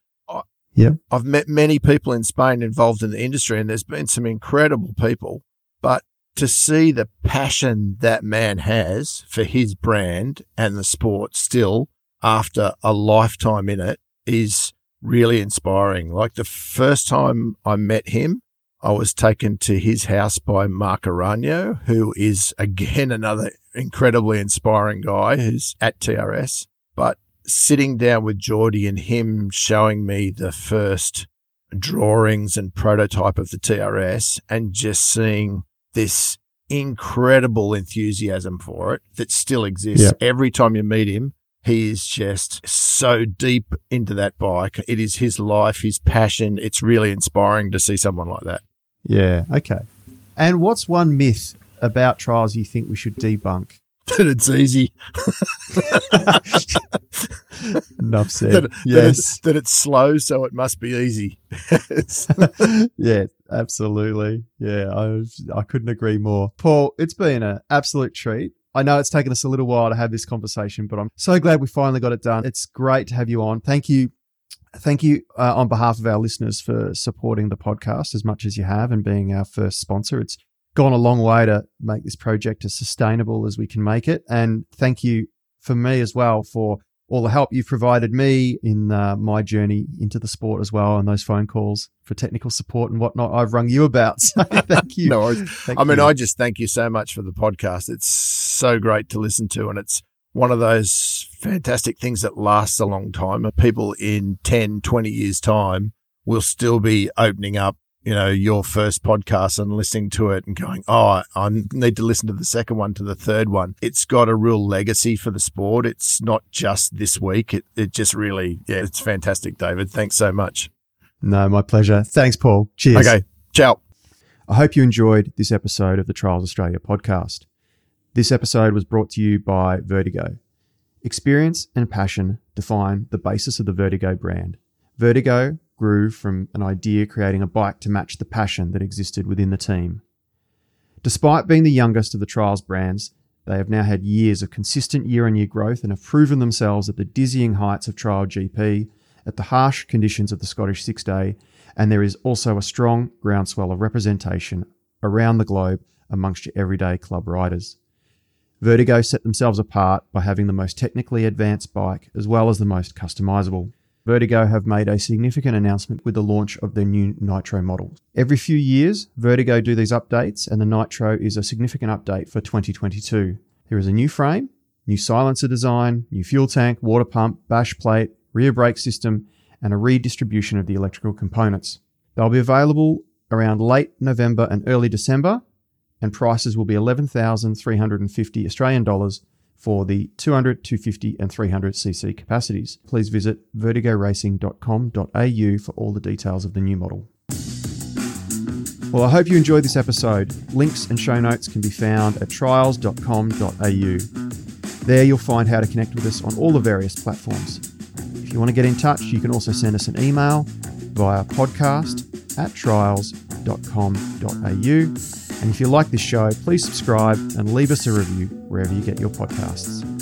Yeah. I've met many people in Spain involved in the industry, and there's been some incredible people. But to see the passion that man has for his brand and the sport still after a lifetime in it is really inspiring. Like the first time I met him, I was taken to his house by Mark Arano, who is again another incredibly inspiring guy who's at TRS. But sitting down with Jordi and him showing me the first drawings and prototype of the TRS and just seeing this incredible enthusiasm for it that still exists. Every time you meet him, he is just so deep into that bike. It is his life, his passion. It's really inspiring to see someone like that. Yeah. Okay. And what's one myth about trials you think we should debunk? [LAUGHS] that it's easy. [LAUGHS] Enough said. that, that, yes. it's, that it's slow, so it must be easy. [LAUGHS] Yeah, absolutely. Yeah, I I couldn't agree more. Paul, it's been an absolute treat. I know it's taken us a little while to have this conversation, but I'm so glad we finally got it done. It's great to have you on. Thank you. Thank you uh, on behalf of our listeners for supporting the podcast as much as you have and being our first sponsor. It's gone a long way to make this project as sustainable as we can make it. And thank you for me as well for all the help you've provided me in uh, my journey into the sport as well and those phone calls for technical support and whatnot I've rung you about. [LAUGHS] So [LAUGHS] thank you. no worries. Thank I mean, you. I just thank you so much for the podcast. It's so great to listen to, and it's one of those fantastic things that lasts a long time. People in 10, 20 years' time will still be opening up, you know, your first podcast and listening to it and going, oh, I need to listen to the second one, to the third one. It's got a real legacy for the sport. It's not just this week. It, it just really, yeah, it's fantastic, David. Thanks so much. No, my pleasure. Thanks, Paul. Cheers. Okay. Ciao. I hope you enjoyed this episode of the Trials Australia podcast. This episode was brought to you by Vertigo. Experience and passion define the basis of the Vertigo brand. Vertigo grew from an idea creating a bike to match the passion that existed within the team. Despite being the youngest of the Trials brands, they have now had years of consistent year on year growth and have proven themselves at the dizzying heights of Trial GP, at the harsh conditions of the Scottish Six Day, and there is also a strong groundswell of representation around the globe amongst your everyday club riders. Vertigo set themselves apart by having the most technically advanced bike as well as the most customizable. Vertigo have made a significant announcement with the launch of their new Nitro model. Every few years, Vertigo do these updates, and the Nitro is a significant update for 2022. There is a new frame, new silencer design, new fuel tank, water pump, bash plate, rear brake system, and a redistribution of the electrical components. They'll be available around late November and early December, and prices will be 11,350 Australian dollars for the 200, 250, and 300cc capacities. Please visit vertigoracing.com.au for all the details of the new model. Well, I hope you enjoyed this episode. Links and show notes can be found at trials.com.au. There you'll find how to connect with us on all the various platforms. If you want to get in touch, you can also send us an email via podcast at trials.com.au. And if you like this show, please subscribe and leave us a review wherever you get your podcasts.